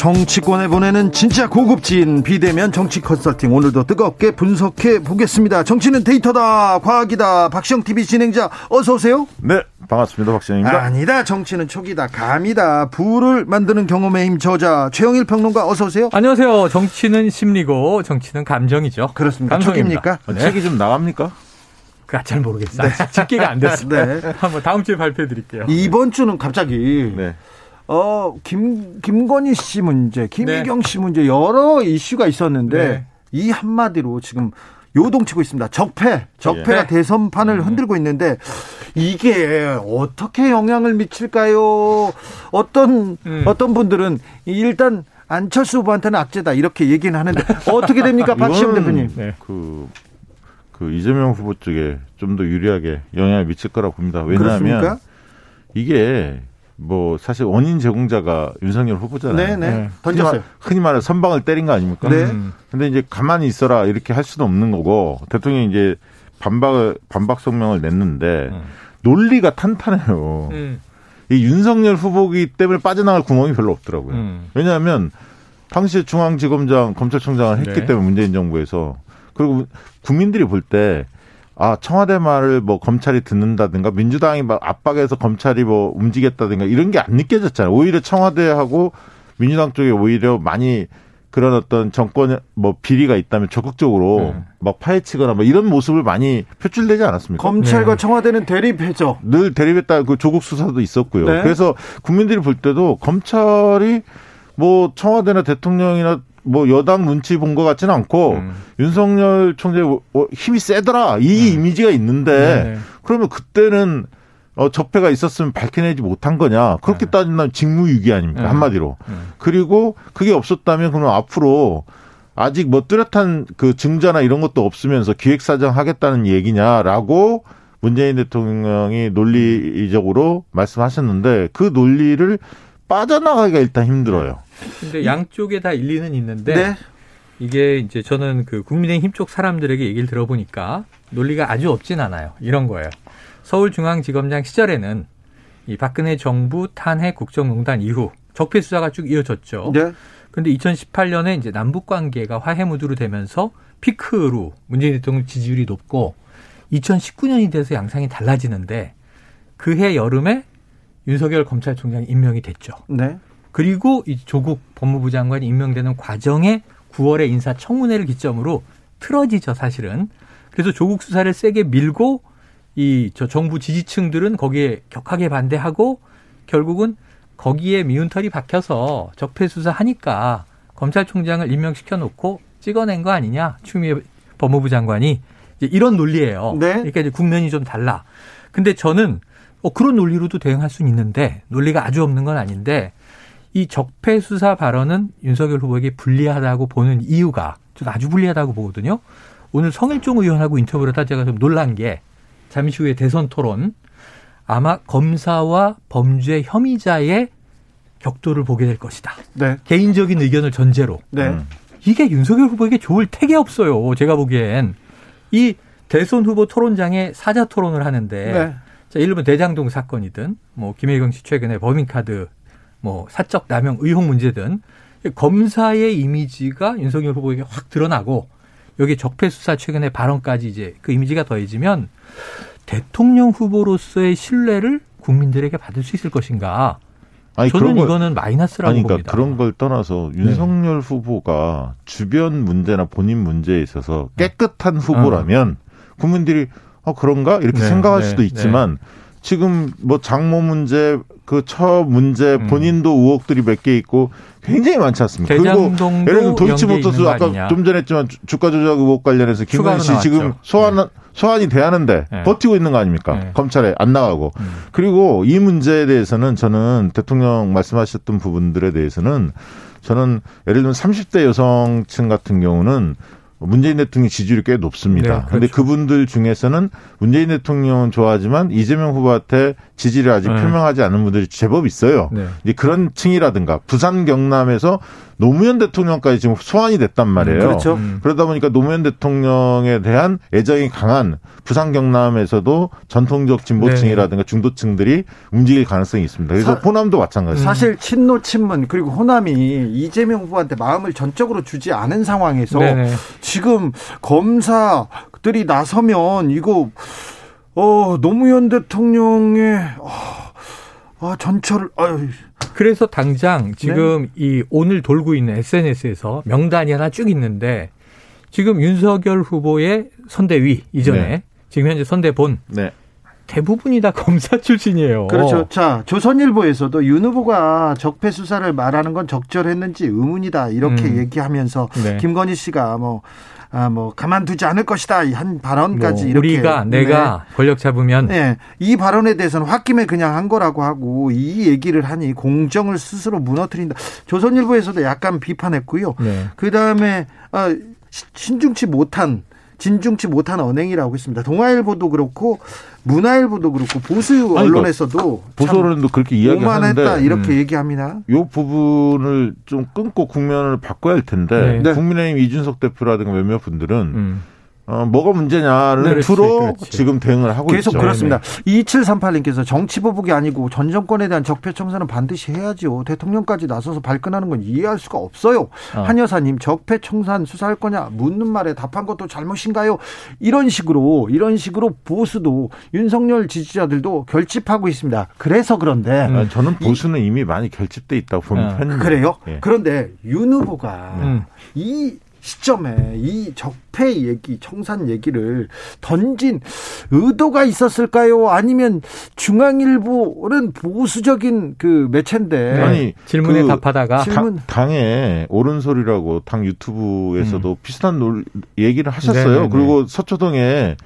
정치권에 보내는 진짜 고급진 비대면 정치 컨설팅 오늘도 뜨겁게 분석해 보겠습니다. 정치는 데이터다, 과학이다. 박시영 TV 진행자 어서 오세요. 네, 반갑습니다. 박진영입니다. 아니다, 정치는 촉이다, 감이다. 부를 만드는 경험의 힘 저자 최영일 평론가 어서 오세요. 안녕하세요. 정치는 심리고 정치는 감정이죠. 그렇습니다. 촉입니까? 네. 책이 좀 나갑니까? 그잘 모르겠어요. 아직 집계가 안 됐어요. 네. 한번 다음 주에 발표해 드릴게요. 이번 주는 갑자기 네. 어, 김, 김건희 씨 문제, 김희경 씨 문제 여러 이슈가 있었는데 네. 이 한마디로 지금 요동치고 있습니다. 적폐, 적폐가 네. 대선판을 흔들고 있는데 이게 어떻게 영향을 미칠까요? 어떤 음. 어떤 분들은 일단 안철수 후보한테는 악재다 이렇게 얘기는 하는데 어떻게 됩니까, 박시영 대표님? 네. 그, 그 이재명 후보 쪽에 좀 더 유리하게 영향을 미칠 거라고 봅니다. 왜냐하면 그렇습니까? 이게 뭐 사실 원인 제공자가 윤석열 후보잖아요. 네, 네. 네. 던졌어요. 흔히, 말, 흔히 말해 선방을 때린 거 아닙니까? 네. 음. 근데 이제 가만히 있어라 이렇게 할 수는 없는 거고 대통령이 이제 반박을 반박 성명을 냈는데 음. 논리가 탄탄해요. 음. 이 윤석열 후보기 때문에 빠져나갈 구멍이 별로 없더라고요. 음. 왜냐하면 당시 중앙지검장 검찰총장을 했기 네. 때문에 문재인 정부에서 그리고 국민들이 볼 때 아, 청와대 말을 뭐 검찰이 듣는다든가 민주당이 막 압박해서 검찰이 뭐 움직였다든가 이런 게 안 느껴졌잖아요. 오히려 청와대하고 민주당 쪽에 오히려 많이 그런 어떤 정권 뭐 비리가 있다면 적극적으로 네. 막 파헤치거나 뭐 이런 모습을 많이 표출되지 않았습니까? 검찰과 네. 청와대는 대립해죠. 늘 대립했다 그 조국 수사도 있었고요. 네. 그래서 국민들이 볼 때도 검찰이 뭐 청와대나 대통령이나 뭐 여당 눈치 본 것 같지는 않고 음. 윤석열 총재 어, 힘이 세더라 이 이미지가 있는데 네. 그러면 그때는 어, 적폐가 있었으면 밝혀내지 못한 거냐 그렇게 네. 따진다면 직무유기 아닙니까 네. 한마디로 네. 그리고 그게 없었다면 그럼 앞으로 아직 뭐 뚜렷한 그 증자나 이런 것도 없으면서 기획사정 하겠다는 얘기냐라고 문재인 대통령이 논리적으로 말씀하셨는데 그 논리를 빠져나가기가 일단 힘들어요. 근데 양쪽에 다 일리는 있는데 네. 이게 이제 저는 그 국민의힘 쪽 사람들에게 얘기를 들어보니까 논리가 아주 없진 않아요. 이런 거예요. 서울중앙지검장 시절에는 이 박근혜 정부 탄핵 국정농단 이후 적폐 수사가 쭉 이어졌죠. 네. 근데 2018년에 이제 남북 관계가 화해 무드로 되면서 피크로 문재인 대통령 지지율이 높고 2019년이 돼서 양상이 달라지는데 그해 여름에 윤석열 검찰총장이 임명이 됐죠. 네. 그리고 이 조국 법무부 장관이 임명되는 과정에 9월에 인사 청문회를 기점으로 틀어지죠, 사실은. 그래서 조국 수사를 세게 밀고 이 저 정부 지지층들은 거기에 격하게 반대하고 결국은 거기에 미운털이 박혀서 적폐 수사하니까 검찰총장을 임명시켜 놓고 찍어낸 거 아니냐 추미애 법무부 장관이 이제 이런 논리예요. 네. 그러니까 이제 국면이 좀 달라. 근데 저는 어, 그런 논리로도 대응할 수는 있는데 논리가 아주 없는 건 아닌데 이 적폐 수사 발언은 윤석열 후보에게 불리하다고 보는 이유가 저는 아주 불리하다고 보거든요. 오늘 성일종 의원하고 인터뷰를 하다 제가 좀 놀란 게 잠시 후에 대선 토론 아마 검사와 범죄 혐의자의 격도를 보게 될 것이다. 네. 개인적인 의견을 전제로. 네. 음. 이게 윤석열 후보에게 좋을 택이 없어요. 제가 보기엔. 이 대선 후보 토론장에 사자 토론을 하는데 네. 자, 일본 대장동 사건이든 뭐 김혜경 씨 최근에 법인카드 뭐 사적 남용 의혹 문제든 검사의 이미지가 윤석열 후보에게 확 드러나고 여기 적폐 수사 최근에 발언까지 이제 그 이미지가 더해지면 대통령 후보로서의 신뢰를 국민들에게 받을 수 있을 것인가? 아니 저는 걸 이거는 마이너스라고 아니, 그러니까 봅니다. 그런 걸 떠나서 윤석열 후보가 주변 문제나 본인 문제에 있어서 깨끗한 후보라면 국민들이 어 그런가 이렇게 네, 생각할 네, 수도 있지만 지금 뭐 장모 문제 그 처 문제 음. 본인도 의혹들이 몇 개 있고 굉장히 많지 않습니까? 그리고 예를 들어 도이치모터스 아까. 좀 전에 했지만 주- 주가 조작 의혹 관련해서 김건희 씨 지금. 소환 소환이 돼야하는데 네. 버티고 있는 거 아닙니까? 네. 검찰에 안 나가고 음. 그리고 이 문제에 대해서는 저는 대통령 말씀하셨던 부분들에 대해서는 저는 예를 들면 30대 여성층 같은 경우는 문재인 대통령 지지율이 꽤 높습니다. 네, 그런데 그렇죠. 그분들 중에서는 문재인 대통령은 좋아하지만 이재명 후보한테 지지를 아직 네. 표명하지 않은 분들이 제법 있어요. 네. 이제 그런 층이라든가 부산 경남에서 노무현 대통령까지 지금 소환이 됐단 말이에요. 그렇죠. 음. 그러다 보니까 노무현 대통령에 대한 애정이 강한 부산 경남에서도 전통적 진보층이라든가 중도층들이 움직일 가능성이 있습니다. 그래서 사- 호남도 마찬가지입니다. 사실 친노 친문 그리고 호남이 이재명 후보한테 마음을 전적으로 주지 않은 상황에서 네네. 지금 검사들이 나서면 이거 어 노무현 대통령의 아, 아 전철을 아유 그래서 당장 지금 네. 이 오늘 돌고 있는 SNS에서 명단이 하나 쭉 있는데 지금 윤석열 후보의 선대위 이전에 네. 지금 현재 선대본 네. 대부분이 다 검사 출신이에요. 그렇죠. 자 조선일보에서도 윤 후보가 적폐 수사를 말하는 건 적절했는지 의문이다 이렇게 음. 얘기하면서 네. 김건희 씨가 뭐 아, 뭐 가만두지 않을 것이다 한 발언까지 뭐 이렇게 우리가 내가 권력 잡으면 네. 네. 이 발언에 대해서는 홧김에 그냥 한 거라고 하고 이 얘기를 하니 공정을 스스로 무너뜨린다. 조선일보에서도 약간 비판했고요. 네. 그 다음에 아, 시- 신중치 못한 진중치 못한 언행이라고 했습니다. 동아일보도 그렇고 문화일보도 그렇고 보수 아니, 언론에서도 보수론도 그렇게 이야기하는데 오만했다 이렇게 음. 얘기합니다. 이 부분을 좀 끊고 국면을 바꿔야 할 텐데 네. 네. 국민의힘 이준석 대표라든가 몇몇 분들은 음. 어, 뭐가 문제냐는 그렇지, 투로 그렇지. 지금 대응을 하고 계속 있죠. 그렇습니다. 2738님께서 정치 보복이 아니고 전 정권에 대한 적폐 청산은 반드시 해야죠. 대통령까지 나서서 발끈하는 건 이해할 수가 없어요. 어. 한 여사님 적폐 청산 수사할 거냐 묻는 말에 답한 것도 잘못인가요? 이런 식으로 이런 식으로 보수도 윤석열 지지자들도 결집하고 있습니다. 그래서 그런데 음. 아, 저는 보수는 이 미 많이 결집돼 있다고 보는 어. 편입니다. 그래요? 예. 그런데 윤 후보가 음. 이 시점에 이 적폐 얘기, 청산 얘기를 던진 의도가 있었을까요? 아니면 중앙일보는 보수적인 그 매체인데 네. 아니, 질문에 그 답하다가 질문. 당, 당에 옳은 소리라고 당 유튜브에서도 비슷한 논, 얘기를 하셨어요. 음. 네네네. 그리고 서초동에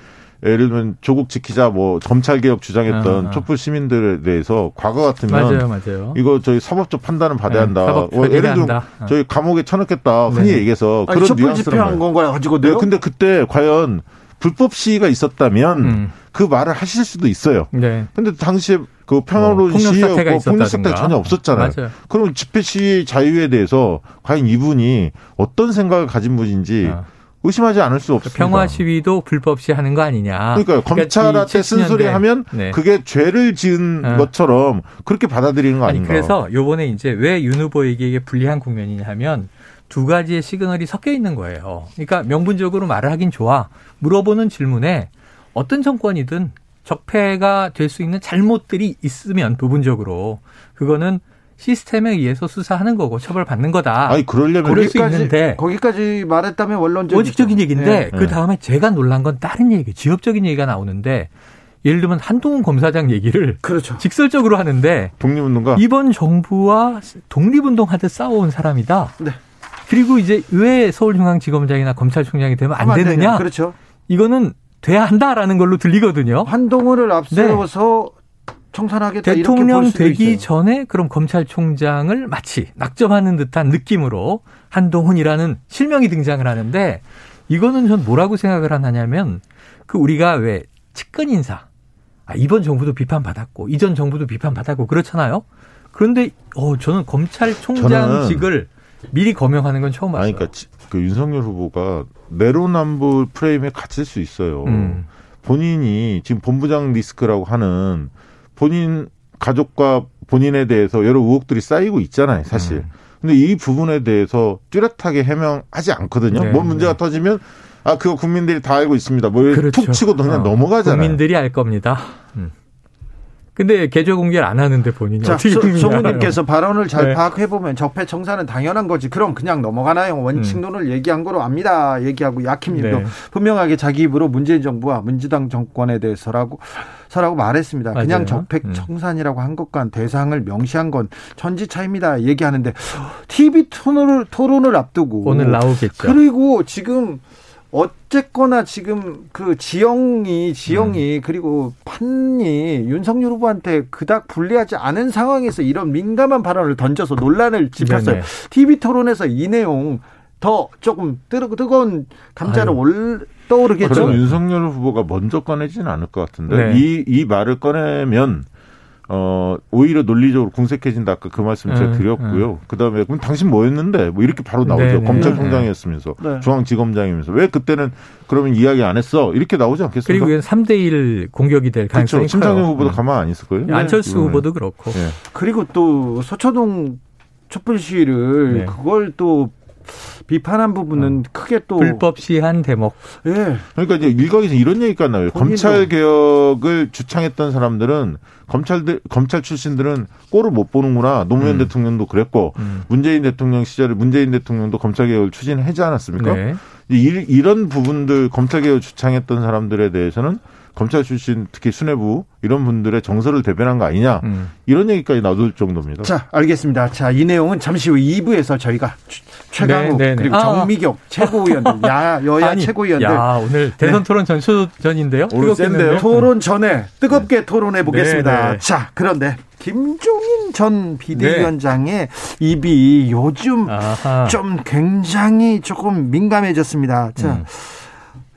예를 들면 조국 지키자 뭐 검찰 개혁 주장했던 아, 아. 촛불 시민들에 대해서 과거 같으면 맞아요, 맞아요. 이거 저희 사법적 판단을 받아야 네, 한다. 사법 어, 예를 들면. 어. 저희 감옥에 쳐넣겠다. 흔히 네. 얘기해서 아니, 그런 촛불 뉘앙스를 집회한. 건가요? 가지고도요? 네, 근데 그때 과연 불법 시위가 있었다면 음. 그 말을 하실 수도 있어요. 네. 근데 당시에 그 평화로운 뭐 사태가 시위였고 폭력 사태 있었다든가. 전혀 없었잖아요. 맞아요. 그럼 집회 시위 자유에 대해서 과연 이분이 어떤 생각을 가진 분인지 어. 의심하지 않을 수 없습니다. 평화 시위도 불법 시하는 거 아니냐. 그러니까 검찰한테 이 쓴소리 70년대 하면 네. 그게 죄를 지은 어. 것처럼 그렇게 받아들이는 거 아니 아닌가? 그래서 요번에 이제 왜 윤 후보에게 불리한 국면이냐 하면 두 가지의 시그널이 섞여 있는 거예요. 그러니까 명분적으로 말을 하긴 좋아. 물어보는 질문에 어떤 정권이든 적폐가 될 수 있는 잘못들이 있으면 부분적으로 그거는 시스템에 의해서 수사하는 거고 처벌받는 거다. 아니 그러려면 그럴 수 있는데 거기까지 말했다면 원론적 원칙적인 얘기인데 네. 그 다음에 제가 놀란 건 다른 얘기, 지엽적인 얘기가 나오는데 예를 들면 한동훈 검사장 얘기를 그렇죠. 직설적으로 하는데 독립운동가 이번 정부와 독립운동하듯 싸워온 사람이다. 네. 그리고 이제 왜 서울중앙지검장이나 검찰총장이 되면 안 되느냐? 되냐? 그렇죠. 이거는 돼야 한다라는 걸로 들리거든요. 한동훈을 앞세워서 청산하겠다 대통령 되기 있어요. 전에 그럼 검찰총장을 마치 낙점하는 듯한 느낌으로 한동훈이라는 실명이 등장을 하는데 이거는 전 뭐라고 생각을 하냐면 그 우리가 왜 측근 인사 아, 이번 정부도 비판받았고 이전 정부도 비판받았고 그렇잖아요. 그런데 어 저는 검찰총장직을 미리 거명하는 건 처음 봤어요. 아니 그러니까 지- 그 윤석열 후보가 내로남불 프레임에 갇힐 수 있어요. 음. 본인이 지금 본부장 리스크라고 하는 본인 가족과 본인에 대해서 여러 의혹들이 쌓이고 있잖아요, 사실. 음. 근데 이 부분에 대해서 뚜렷하게 해명하지 않거든요. 네, 뭔 문제가 네. 터지면 아 그거 국민들이 다 알고 있습니다. 뭐 그렇죠. 툭 치고 그냥 어, 넘어가잖아요. 국민들이 알 겁니다. 음. 근데 계좌 공개를 안 하는데 본인이 자, 어떻게 소- 국민이 소무님께서 발언을 잘 네. 파악해 보면 적폐 청산은 당연한 거지. 그럼 그냥 넘어가나요? 원칙론을 얘기한 거로 압니다. 얘기하고 약힘님도 음. 네. 분명하게 자기 입으로 문재인 정부와 민주당 정권에 대해서라고 서라고 말했습니다. 그냥 맞아요. 적폐 음. 청산이라고 한 것과 대상을 명시한 건 천지차입니다. 얘기하는데 TV 토론을 토론을 앞두고 오늘 나오겠죠. 그리고 지금 어쨌거나 지금 그 지영이 음. 지영이 그리고 판이 윤석열 후보한테 그닥 불리하지 않은 상황에서 이런 민감한 발언을 던져서 논란을 짚었어요. 네네. TV 토론에서 이 내용 더 조금 뜨, 뜨거운 감자를 아유. 올 떠오르겠죠. 그럼 윤석열 후보가 먼저 꺼내지는 않을 것 같은데 네. 이, 이 말을 꺼내면 어 오히려 논리적으로 궁색해진다 아까 그 말씀 제가 음, 드렸고요. 그다음에 그럼 당신 뭐였는데 뭐 이렇게 바로 나오죠. 네, 네, 검찰총장이었으면서 네. 중앙지검장이면서 왜 그때는 그러면 이야기 안 했어 이렇게 나오지 않겠습니까? 그리고 이건 3대1 공격이 될 가능성이 그렇죠. 심상정. 후보도 음. 가만 안 있을 거예요. 안철수 이번에. 후보도 그렇고. 예. 그리고 또 서초동 촛불 시위를 네. 그걸 또 비판한 부분은 크게 또 불법 시한 대목. 예. 그러니까 이제 일각에서 이런 얘기가 나와요. 검찰 개혁을 주창했던 사람들은 검찰들 검찰 출신들은 꼴을 못 보는구나. 노무현 음. 대통령도 그랬고 음. 문재인 대통령 시절에 문재인 대통령도 검찰 개혁을 추진하지 않았습니까? 네. 이, 이런 부분들 검찰 개혁 주창했던 사람들에 대해서는 검찰 출신 특히 수뇌부 이런 분들의 정서를 대변한 거 아니냐 음. 이런 얘기까지 나올 정도입니다. 자, 알겠습니다. 자, 이 내용은 잠시 후 2부에서 저희가 최- 최강욱 네, 네, 네. 그리고 아, 정미경 최고위원들, 야, 여야 아니, 최고위원들 야, 오늘 대선 토론 전초전인데요. 오늘 센데요? 토론 전에 뜨겁게 토론해 보겠습니다. 네, 네. 자, 그런데 김종인 전 비대위원장의 입이 요즘 아하. 좀 굉장히 조금 민감해졌습니다. 자, 음.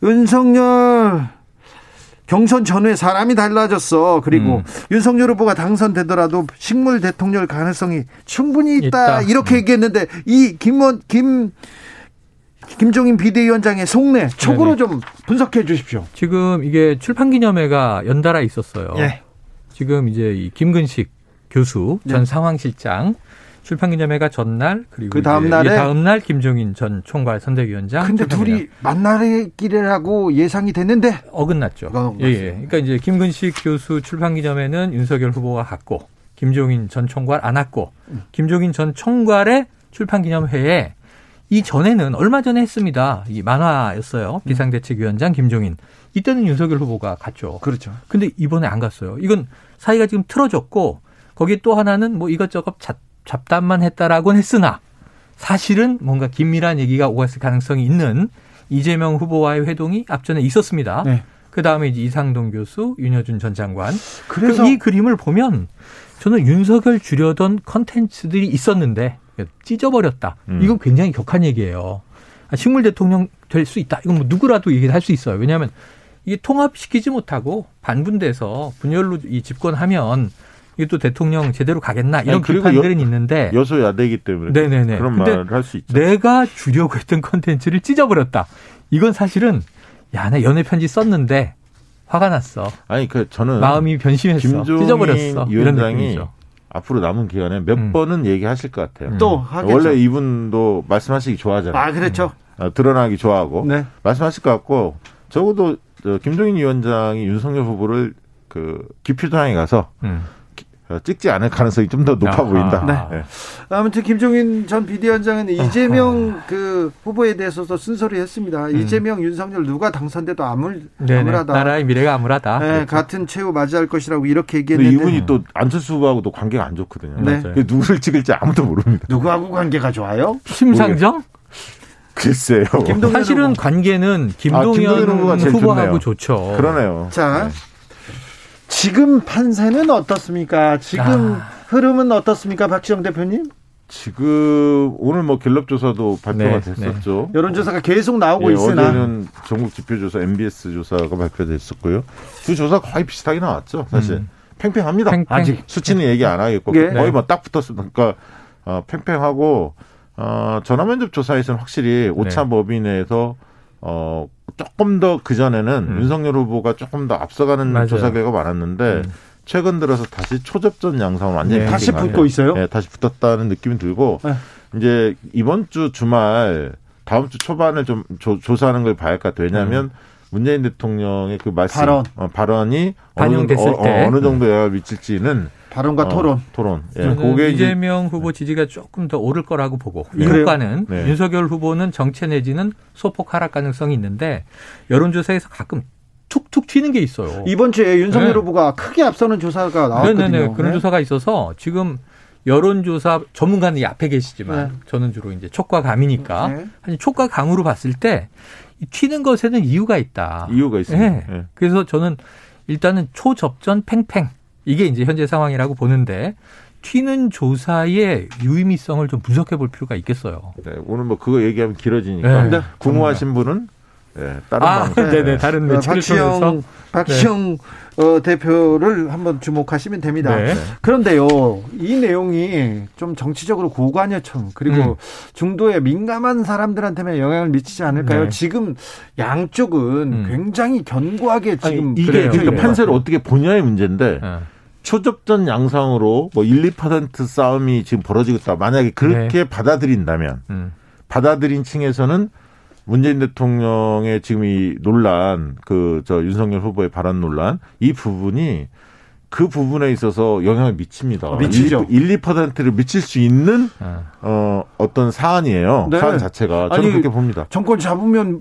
윤석열 경선 전후에 사람이 달라졌어. 그리고 음. 윤석열 후보가 당선되더라도 식물 대통령 가능성이 충분히 있다. 있다. 이렇게 음. 얘기했는데 이 김원 김 김종인 비대위원장의 속내 촉으로 좀 분석해 주십시오. 지금 이게 출판기념회가 연달아 있었어요. 예. 지금 이제 이 김근식 교수 전 네. 상황실장 출판기념회가 전날 그리고 그 다음 날에 이 다음 날 김종인 전 총괄 선대위원장 근데. 둘이 만나기라고 예상이 됐는데 어긋났죠. 예, 예. 그러니까 이제 김근식 교수 출판기념회는 윤석열 후보가 갔고 김종인 전 총괄 안 왔고 음. 김종인 전 총괄의 출판기념회에 이 전에는 얼마 전에 했습니다. 이 만화였어요. 음. 비상대책위원장 김종인. 이때는 윤석열 후보가 갔죠. 그렇죠. 근데 이번에 안 갔어요. 이건 사이가 지금 틀어졌고 거기에 또 하나는 뭐 이것저것 잡, 잡담만 했다라고는 했으나 사실은 뭔가 긴밀한 얘기가 오갔을 가능성이 있는 이재명 후보와의 회동이 앞전에 있었습니다. 네. 그 다음에 이제 이상동 교수, 윤여준 전 장관. 그래서 그이 그림을 보면 저는 윤석열 주려던 컨텐츠들이 있었는데 찢어버렸다. 음. 이건 굉장히 격한 얘기예요. 아, 식물 대통령 될 수 있다. 이건 뭐 누구라도 얘기를 할 수 있어요. 왜냐하면 이게 통합시키지 못하고 반분돼서 분열로 이 집권하면 이게 또 대통령 제대로 가겠나 이런 아니, 그리고 비판들은 있는데 여소야대이기 때문에 네네네. 그런 말을 할 수 있죠. 내가 주려고 했던 컨텐츠를 찢어버렸다. 이건 사실은 야, 나 연애 편지 썼는데 화가 났어. 아니 그 저는 마음이 변심했어. 김종인 찢어버렸어. 이런 위원장이 느낌이죠. 앞으로 남은 기간에 몇 음. 번은 얘기하실 것 같아요. 또 하겠죠. 원래 이분도 말씀하시기 좋아하잖아요. 아 그렇죠. 어, 드러나기 좋아하고 네. 말씀하실 것 같고 적어도 저 김종인 위원장이 윤석열 후보를 그 기표장에 가서 음. 어, 찍지 않을 가능성이 좀 더 높아 아하. 보인다. 네. 예. 아무튼 김종인 전 비대위원장은 이재명 그 후보에 대해서도 쓴소리 했습니다. 이재명, 윤석열 누가 당선돼도 암울, 음. 네네. 암울하다. 나라의 미래가 암울하다. 네, 그렇죠. 같은 최후 맞이할 것이라고 이렇게 얘기했는데 이분이 또 안철수 후보하고도 관계가 안 좋거든요. 네. 그 누구를 찍을지 아무도 모릅니다. 누구하고 관계가 좋아요? 심상정? 글쎄요. 김동연 사실은 후보. 관계는 김동연, 김동연 후보가 제일 후보하고 좋네요. 좋죠. 그러네요. 자, 지금 판세는 어떻습니까? 지금 아. 흐름은 어떻습니까, 박지영 대표님? 지금 오늘 뭐 갤럽 조사도 발표가 네, 됐었죠. 여론조사가 계속 나오고 예, 있으나 어제는 전국 지표조사 MBS 조사가 발표됐었고요. 두 조사 거의 비슷하게 나왔죠. 사실 음. 팽팽합니다. 팽팽. 아직 수치는 얘기 안 하겠고 예. 거의 뭐 딱 붙었습니다. 그러니까 어, 팽팽하고 어, 전화면접 조사에서는 확실히 오차 네. 범위 내에서 어, 조금 더 그 전에는 음. 윤석열 후보가 조금 더 앞서가는 맞아요. 조사 결과가 많았는데 음. 최근 들어서 다시 초접전 양상을 완전히 네. 다시 붙고 있어요? 예, 다시 붙었다는 느낌이 들고 네. 이제 이번 주 주말 다음 주 초반을 좀 조, 조사하는 걸 봐야 할 것 같아요. 왜냐하면 문재인 대통령의 그 말씀 발언. 어, 발언이 어느, 정도- 때. 어, 느 정도 영향을 미칠지는 발언과 어, 토론. 토론. 예, 저는 그게 이제 이재명 후보 지지가 조금 더 오를 거라고 보고 이 그래요? 효과는 네. 윤석열 후보는 정체 내지는 소폭 하락 가능성이 있는데 여론조사에서 가끔 툭툭 튀는 게 있어요. 이번 주에 윤석열 네. 후보가 크게 앞서는 조사가 나왔거든요. 네네네 그런 네. 조사가 있어서 지금 여론조사 전문가는 이 앞에 계시지만 네. 저는 주로 이제 촉과 감이니까 네. 아니 촉과 감으로 봤을 때이 튀는 것에는 이유가 있다. 이유가 있습니다. 네. 예. 그래서 저는 일단은 초접전 팽팽 이게 이제 현재 상황이라고 보는데 튀는 조사의 유의미성을 좀 분석해 볼 필요가 있겠어요. 네, 오늘 뭐 그거 얘기하면 길어지니까 네. 궁금하신 분은 예, 다른 아, 방송 네네 다른 어, 매체를 통해서 박지영, 박지영 어, 대표를 한번 주목하시면 됩니다. 네. 그런데요, 이 내용이 좀 정치적으로 고관여층 그리고 음. 중도에 민감한 사람들한테만 영향을 미치지 않을까요? 네. 지금 양쪽은 음. 굉장히 견고하게 지금 이게 그래요. 그러니까. 판세를 어떻게 보냐의 문제인데 어. 초접전 양상으로 뭐 1, 2% 싸움이 지금 벌어지고 있다. 만약에 그렇게 받아들인다면 음. 받아들인 층에서는 문재인 대통령의 지금 이 논란, 그 저 윤석열 후보의 발언 논란 이 부분이 그 부분에 있어서 영향을 미칩니다. 미치죠. 1, 2%를 미칠 수 있는 어. 어 어떤 사안이에요. 네. 사안 자체가 저는 아니, 그렇게 봅니다. 정권 잡으면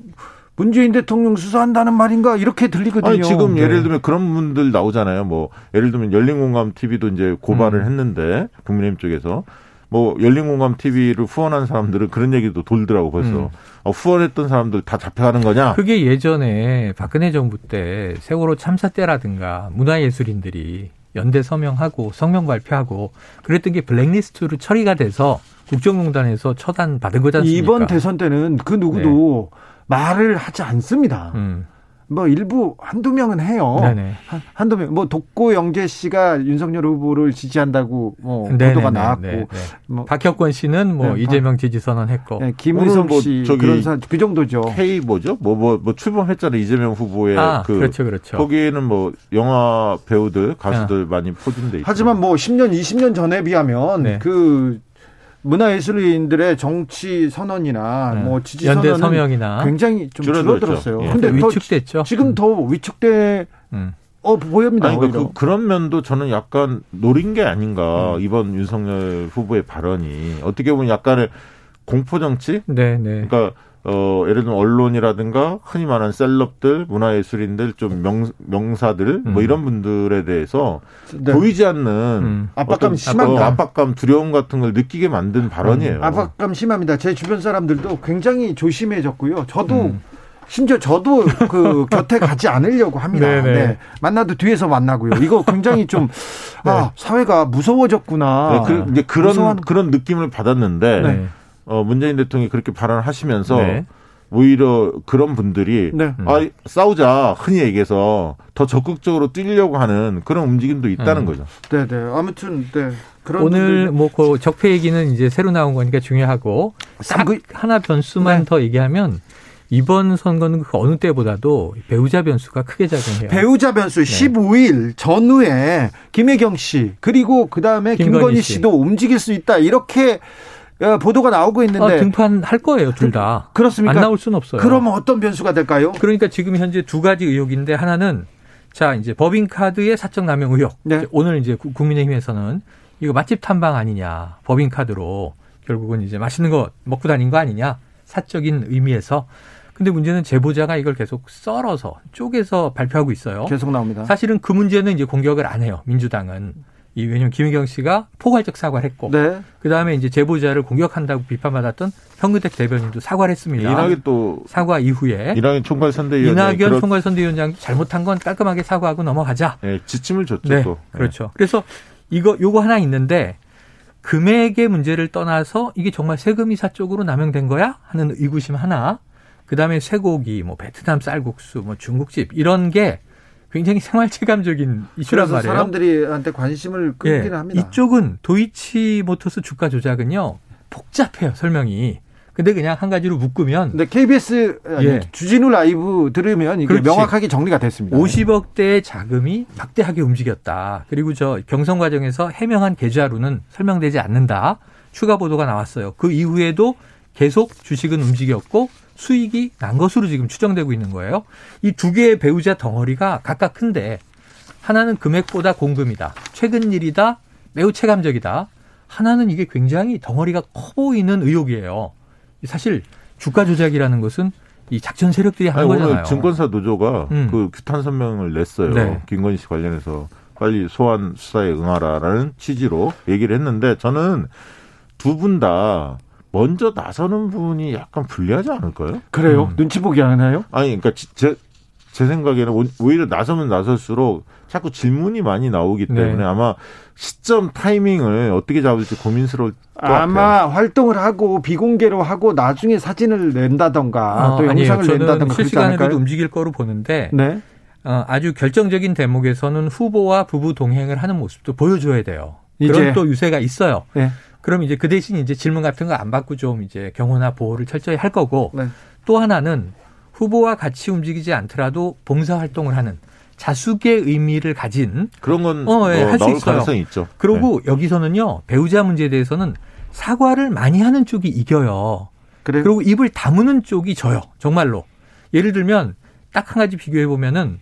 문재인 대통령 수사한다는 말인가 이렇게 들리거든요. 아니 지금 네. 예를 들면 그런 분들 나오잖아요. 뭐 예를 들면 열린공감 TV도 이제 고발을 음. 했는데 국민의힘 쪽에서 뭐 열린공감 TV를 후원한 사람들은 그런 얘기도 돌더라고 벌써 음. 어, 후원했던 사람들 다 잡혀가는 거냐? 그게 예전에 박근혜 정부 때 세월호 참사 때라든가 문화예술인들이 연대 서명하고 성명 발표하고 그랬던 게 블랙리스트로 처리가 돼서 국정농단에서 처단 받은 거지 않습니까? 이번 대선 때는 그 누구도 말을 하지 않습니다. 음. 뭐 일부 한두 명은 해요. 네네. 한, 한두 명. 뭐 독고 영재 씨가 윤석열 후보를 지지한다고 뭐 네네네. 보도가 나왔고 네네. 뭐 박혁권 씨는 뭐 네, 이재명 지지 선언했고. 네, 김의성 뭐 씨 그런 사, 그 정도죠. K 뭐죠? 뭐 뭐뭐 출범했잖아요 이재명 후보의 아, 그 그렇죠, 그렇죠. 거기에는 뭐 영화 배우들 가수들 많이 포진돼 있죠. 하지만 뭐 10년, 20년 전에 비하면 네. 그 문화예술인들의 정치 선언이나 네. 뭐 지지 연대 선언은 서명이나 굉장히 좀 줄어들었죠. 줄어들었어요. 예. 근데 더 위축됐죠. 지금 더 위축돼 음. 어 보입니다. 아니, 그러니까 오히려. 그, 그런 면도 저는 약간 노린 게 아닌가 음. 이번 윤석열 후보의 발언이 어떻게 보면 약간의 공포 정치 네, 네. 그러니까 어 예를 들면 언론이라든가 흔히 말하는 셀럽들 문화예술인들 좀 명, 명사들 음. 뭐 이런 분들에 대해서 네. 보이지 않는 음. 심합니다. 어, 압박감 두려움 같은 걸 느끼게 만든 발언이에요. 압박감 심합니다. 제 주변 사람들도 굉장히 조심해졌고요. 저도 음. 심지어 저도 그 곁에 가지 않으려고 합니다. 네네. 네. 만나도 뒤에서 만나고요. 이거 굉장히 좀 아, 사회가 무서워졌구나. 네, 그, 이제 그런 무서워하는- 그런 느낌을 받았는데 네. 어, 문재인 대통령이 그렇게 발언하시면서 네. 오히려 그런 분들이 네. 아, 싸우자 흔히 얘기해서 더 적극적으로 뛰려고 하는 그런 움직임도 있다는 음. 거죠. 네, 네. 아무튼 네. 그런 오늘 분들- 뭐그 적폐 얘기는 이제 새로 나온 거니까 중요하고 딱 하나 변수만 네. 더 얘기하면 이번 선거는 그 어느 때보다도 배우자 변수가 크게 작용해요. 배우자 변수 15일 전후에 김혜경 씨 그리고 그 다음에 김건희 김건희 씨. 씨도 움직일 수 있다. 이렇게 어, 보도가 나오고 어, 있는데 등판할 거예요, 둘 다. 그 렇습니까? 안 나올 수는 없어요. 그러면 어떤 변수가 될까요? 그러니까 지금 현재 두 가지 의혹인데 하나는 자 이제 법인카드의 사적 남용 의혹. 네. 이제 오늘 이제 구- 국민의힘에서는 이거 맛집 탐방 아니냐 법인카드로 결국은 이제 맛있는 거 먹고 다닌 거 아니냐 사적인 의미에서. 근데 문제는 제보자가 이걸 계속 썰어서 쪼개서 발표하고 있어요. 계속 나옵니다. 사실은 그 문제는 이제 공격을 안 해요. 민주당은. 이 왜냐면 김혜경 씨가 포괄적 사과를 했고 네. 그다음에 이제 제보자를 공격한다고 비판받았던 현근택 대변인도 사과를 했습니다. 이낙연 또 사과 이후에 이낙연 총괄 선대위원장 네. 이낙연 총괄 선대위원장 잘못한 건 깔끔하게 사과하고 넘어가자. 예, 지침을 줬죠 네, 또. 예. 그렇죠. 그래서 이거 요거 하나 있는데 금액의 문제를 떠나서 이게 정말 세금 이 사적으로 남용된 거야 하는 의구심 하나. 그다음에 쇠고기, 뭐 베트남 쌀국수, 뭐 중국집 이런 게 굉장히 생활체감적인 이슈란 말이에요. 사람들이한테 관심을 예, 끌기는 합니다. 이쪽은 도이치모터스 주가 조작은요 복잡해요 설명이. 근데 그냥 한 가지로 묶으면 근데 KBS 아니, 예. 주진우 라이브 들으면 이게 그렇지. 명확하게 정리가 됐습니다. 50억 대의 자금이 막대하게 움직였다. 그리고 저 경선 과정에서 해명한 계좌로는 설명되지 않는다. 추가 보도가 나왔어요. 그 이후에도 계속 주식은 움직였고 수익이 난 것으로 지금 추정되고 있는 거예요. 이 두 개의 배우자 덩어리가 각각 큰데 하나는 금액보다 공금이다. 최근 일이다. 매우 체감적이다. 하나는 이게 굉장히 덩어리가 커 보이는 의혹이에요. 사실 주가 조작이라는 것은 이 작전 세력들이 하는 아니, 거잖아요. 오늘 증권사 노조가 음. 그 규탄 선명을 냈어요. 네. 김건희 씨 관련해서 빨리 소환 수사에 응하라라는 취지로 얘기를 했는데 저는 두 분 다 먼저 나서는 분이 약간 불리하지 않을까요? 그래요? 음. 눈치 보기 하나요? 아니, 그러니까 지- 제, 제 생각에는 오- 오히려 나서면 나설수록 자꾸 질문이 많이 나오기 때문에 네. 아마 시점 타이밍을 어떻게 잡을지 고민스러울 것 같아요. 아마 활동을 하고 비공개로 하고 나중에 사진을 낸다던가 어, 또 아니에요. 영상을 저는 낸다던가 않을까요? 움직일 거로 보는데 네. 어, 아주 결정적인 대목에서는 후보와 부부 동행을 하는 모습도 보여줘야 돼요. 이제. 그런 또 유세가 있어요. 네. 그럼 이제 그 대신 이제 질문 같은 거 안 받고 좀 이제 경호나 보호를 철저히 할 거고 네. 또 하나는 후보와 같이 움직이지 않더라도 봉사 활동을 하는 자숙의 의미를 가진 그런 건 어, 예, 어, 할수 있어요. 가능성이 있죠. 그리고 여기서는요 배우자 문제에 대해서는 사과를 많이 하는 쪽이 이겨요. 그래요. 그리고 입을 다무는 쪽이 져요. 정말로. 예를 들면 딱 한 가지 비교해 보면은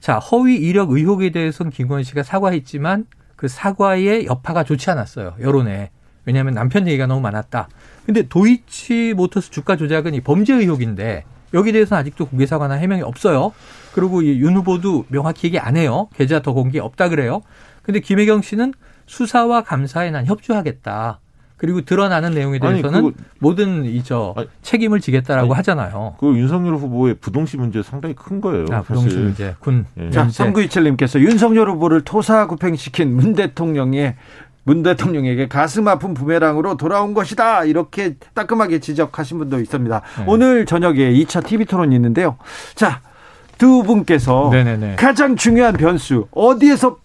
자 허위 이력 의혹에 대해서는 김건희 씨가 사과했지만 그 사과의 여파가 좋지 않았어요 여론에 왜냐하면 남편 얘기가 너무 많았다. 근데 도이치 모터스 주가 조작은 이 범죄 의혹인데 여기 대해서는 아직도 공개 사과나 해명이 없어요. 그리고 이 윤 후보도 명확히 얘기 안 해요. 계좌 더 공개 없다 그래요. 근데 김혜경 씨는 수사와 감사에 난 협조하겠다. 그리고 드러나는 내용에 아니, 대해서는 그거- 모든 이저 아니, 책임을 지겠다라고 아니, 하잖아요. 그 윤석열 후보의 부동시 문제 상당히 큰 거예요. 아, 사실. 문제, 군. 예. 자, 면제. 3927님께서 윤석열 후보를 토사구팽시킨 문 대통령의 문 대통령에게 가슴 아픈 부메랑으로 돌아온 것이다. 이렇게 따끔하게 지적하신 분도 있습니다. 네. 오늘 저녁에 2차 TV 토론이 있는데요. 자, 두 분께서 네네네. 가장 중요한 변수 어디에서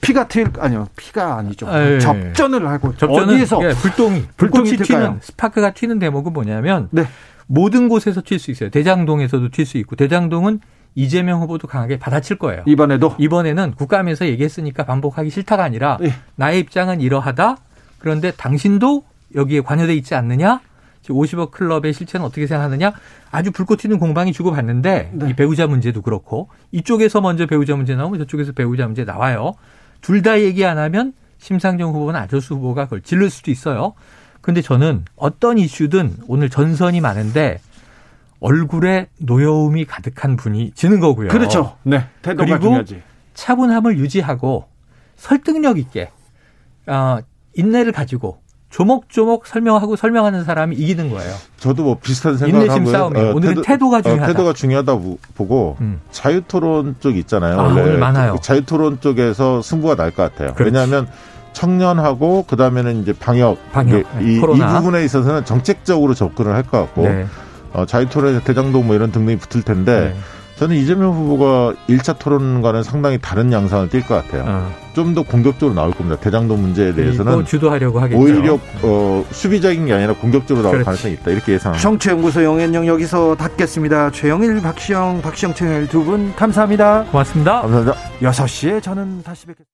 피가 튈 아니요 피가 아니죠 아, 예. 접전을 하고 접전은 어디에서 예, 불똥이 불똥이? 튀는 스파크가 튀는 대목은 뭐냐면 네. 모든 곳에서 튈 수 있어요. 대장동에서도 튈 수 있고 대장동은 이재명 후보도 강하게 받아칠 거예요. 이번에도 이번에는 국감에서 얘기했으니까 반복하기 싫다가 아니라 예. 나의 입장은 이러하다. 그런데 당신도 여기에 관여돼 있지 않느냐? 50억 클럽의 실체는 어떻게 생각하느냐? 아주 불꽃 튀는 공방이 주고받는데 네. 이 배우자 문제도 그렇고 이쪽에서 먼저 배우자 문제 나오면 저쪽에서 배우자 문제 나와요. 둘 다 얘기 안 하면 심상정 후보나 안철수 후보가 그걸 질를 수도 있어요. 근데 저는 어떤 이슈든 오늘 전선이 많은데 얼굴에 노여움이 가득한 분이 지는 거고요. 그렇죠 네 태도가 그리고 중요하지 차분함을 유지하고 설득력 있게 어, 인내를 가지고 조목조목 설명하고 설명하는 사람이 이기는 거예요. 저도 뭐 비슷한 생각을 인내심 하고요. 싸움이에요. 오늘은 태도 가 중요하다. 어, 태도가 중요하다 보- 보고 음. 자유토론 쪽 있잖아요. 아, 원래 오늘 많아요. 자유토론 쪽에서 승부가 날 것 같아요. 그렇지. 왜냐하면 청년하고 그 다음에는 이제 방역, 방역, 네, 이, 이. 부분에 있어서는 정책적으로 접근을 할 것 같고 네. 어, 자유토론에서 대장동 뭐 이런 등등이 붙을 텐데 네. 저는 이재명 후보가 1차 토론과는 상당히 다른 양상을 띌 것 같아요. 어. 좀더 공격적으로 나올 겁니다. 대장동 문제에 대해서는 주도하려고 하겠죠. 오히려 어, 수비적인 게 아니라 공격적으로 나올 그렇지. 가능성이 있다. 이렇게 예상합니다. 정치연구소 영앤영 여기서 닫겠습니다 최영일 박시영 박시영 최영일 두 분 감사합니다 고맙습니다. 감사합니다. 6시에 저는 다시 뵙겠습니다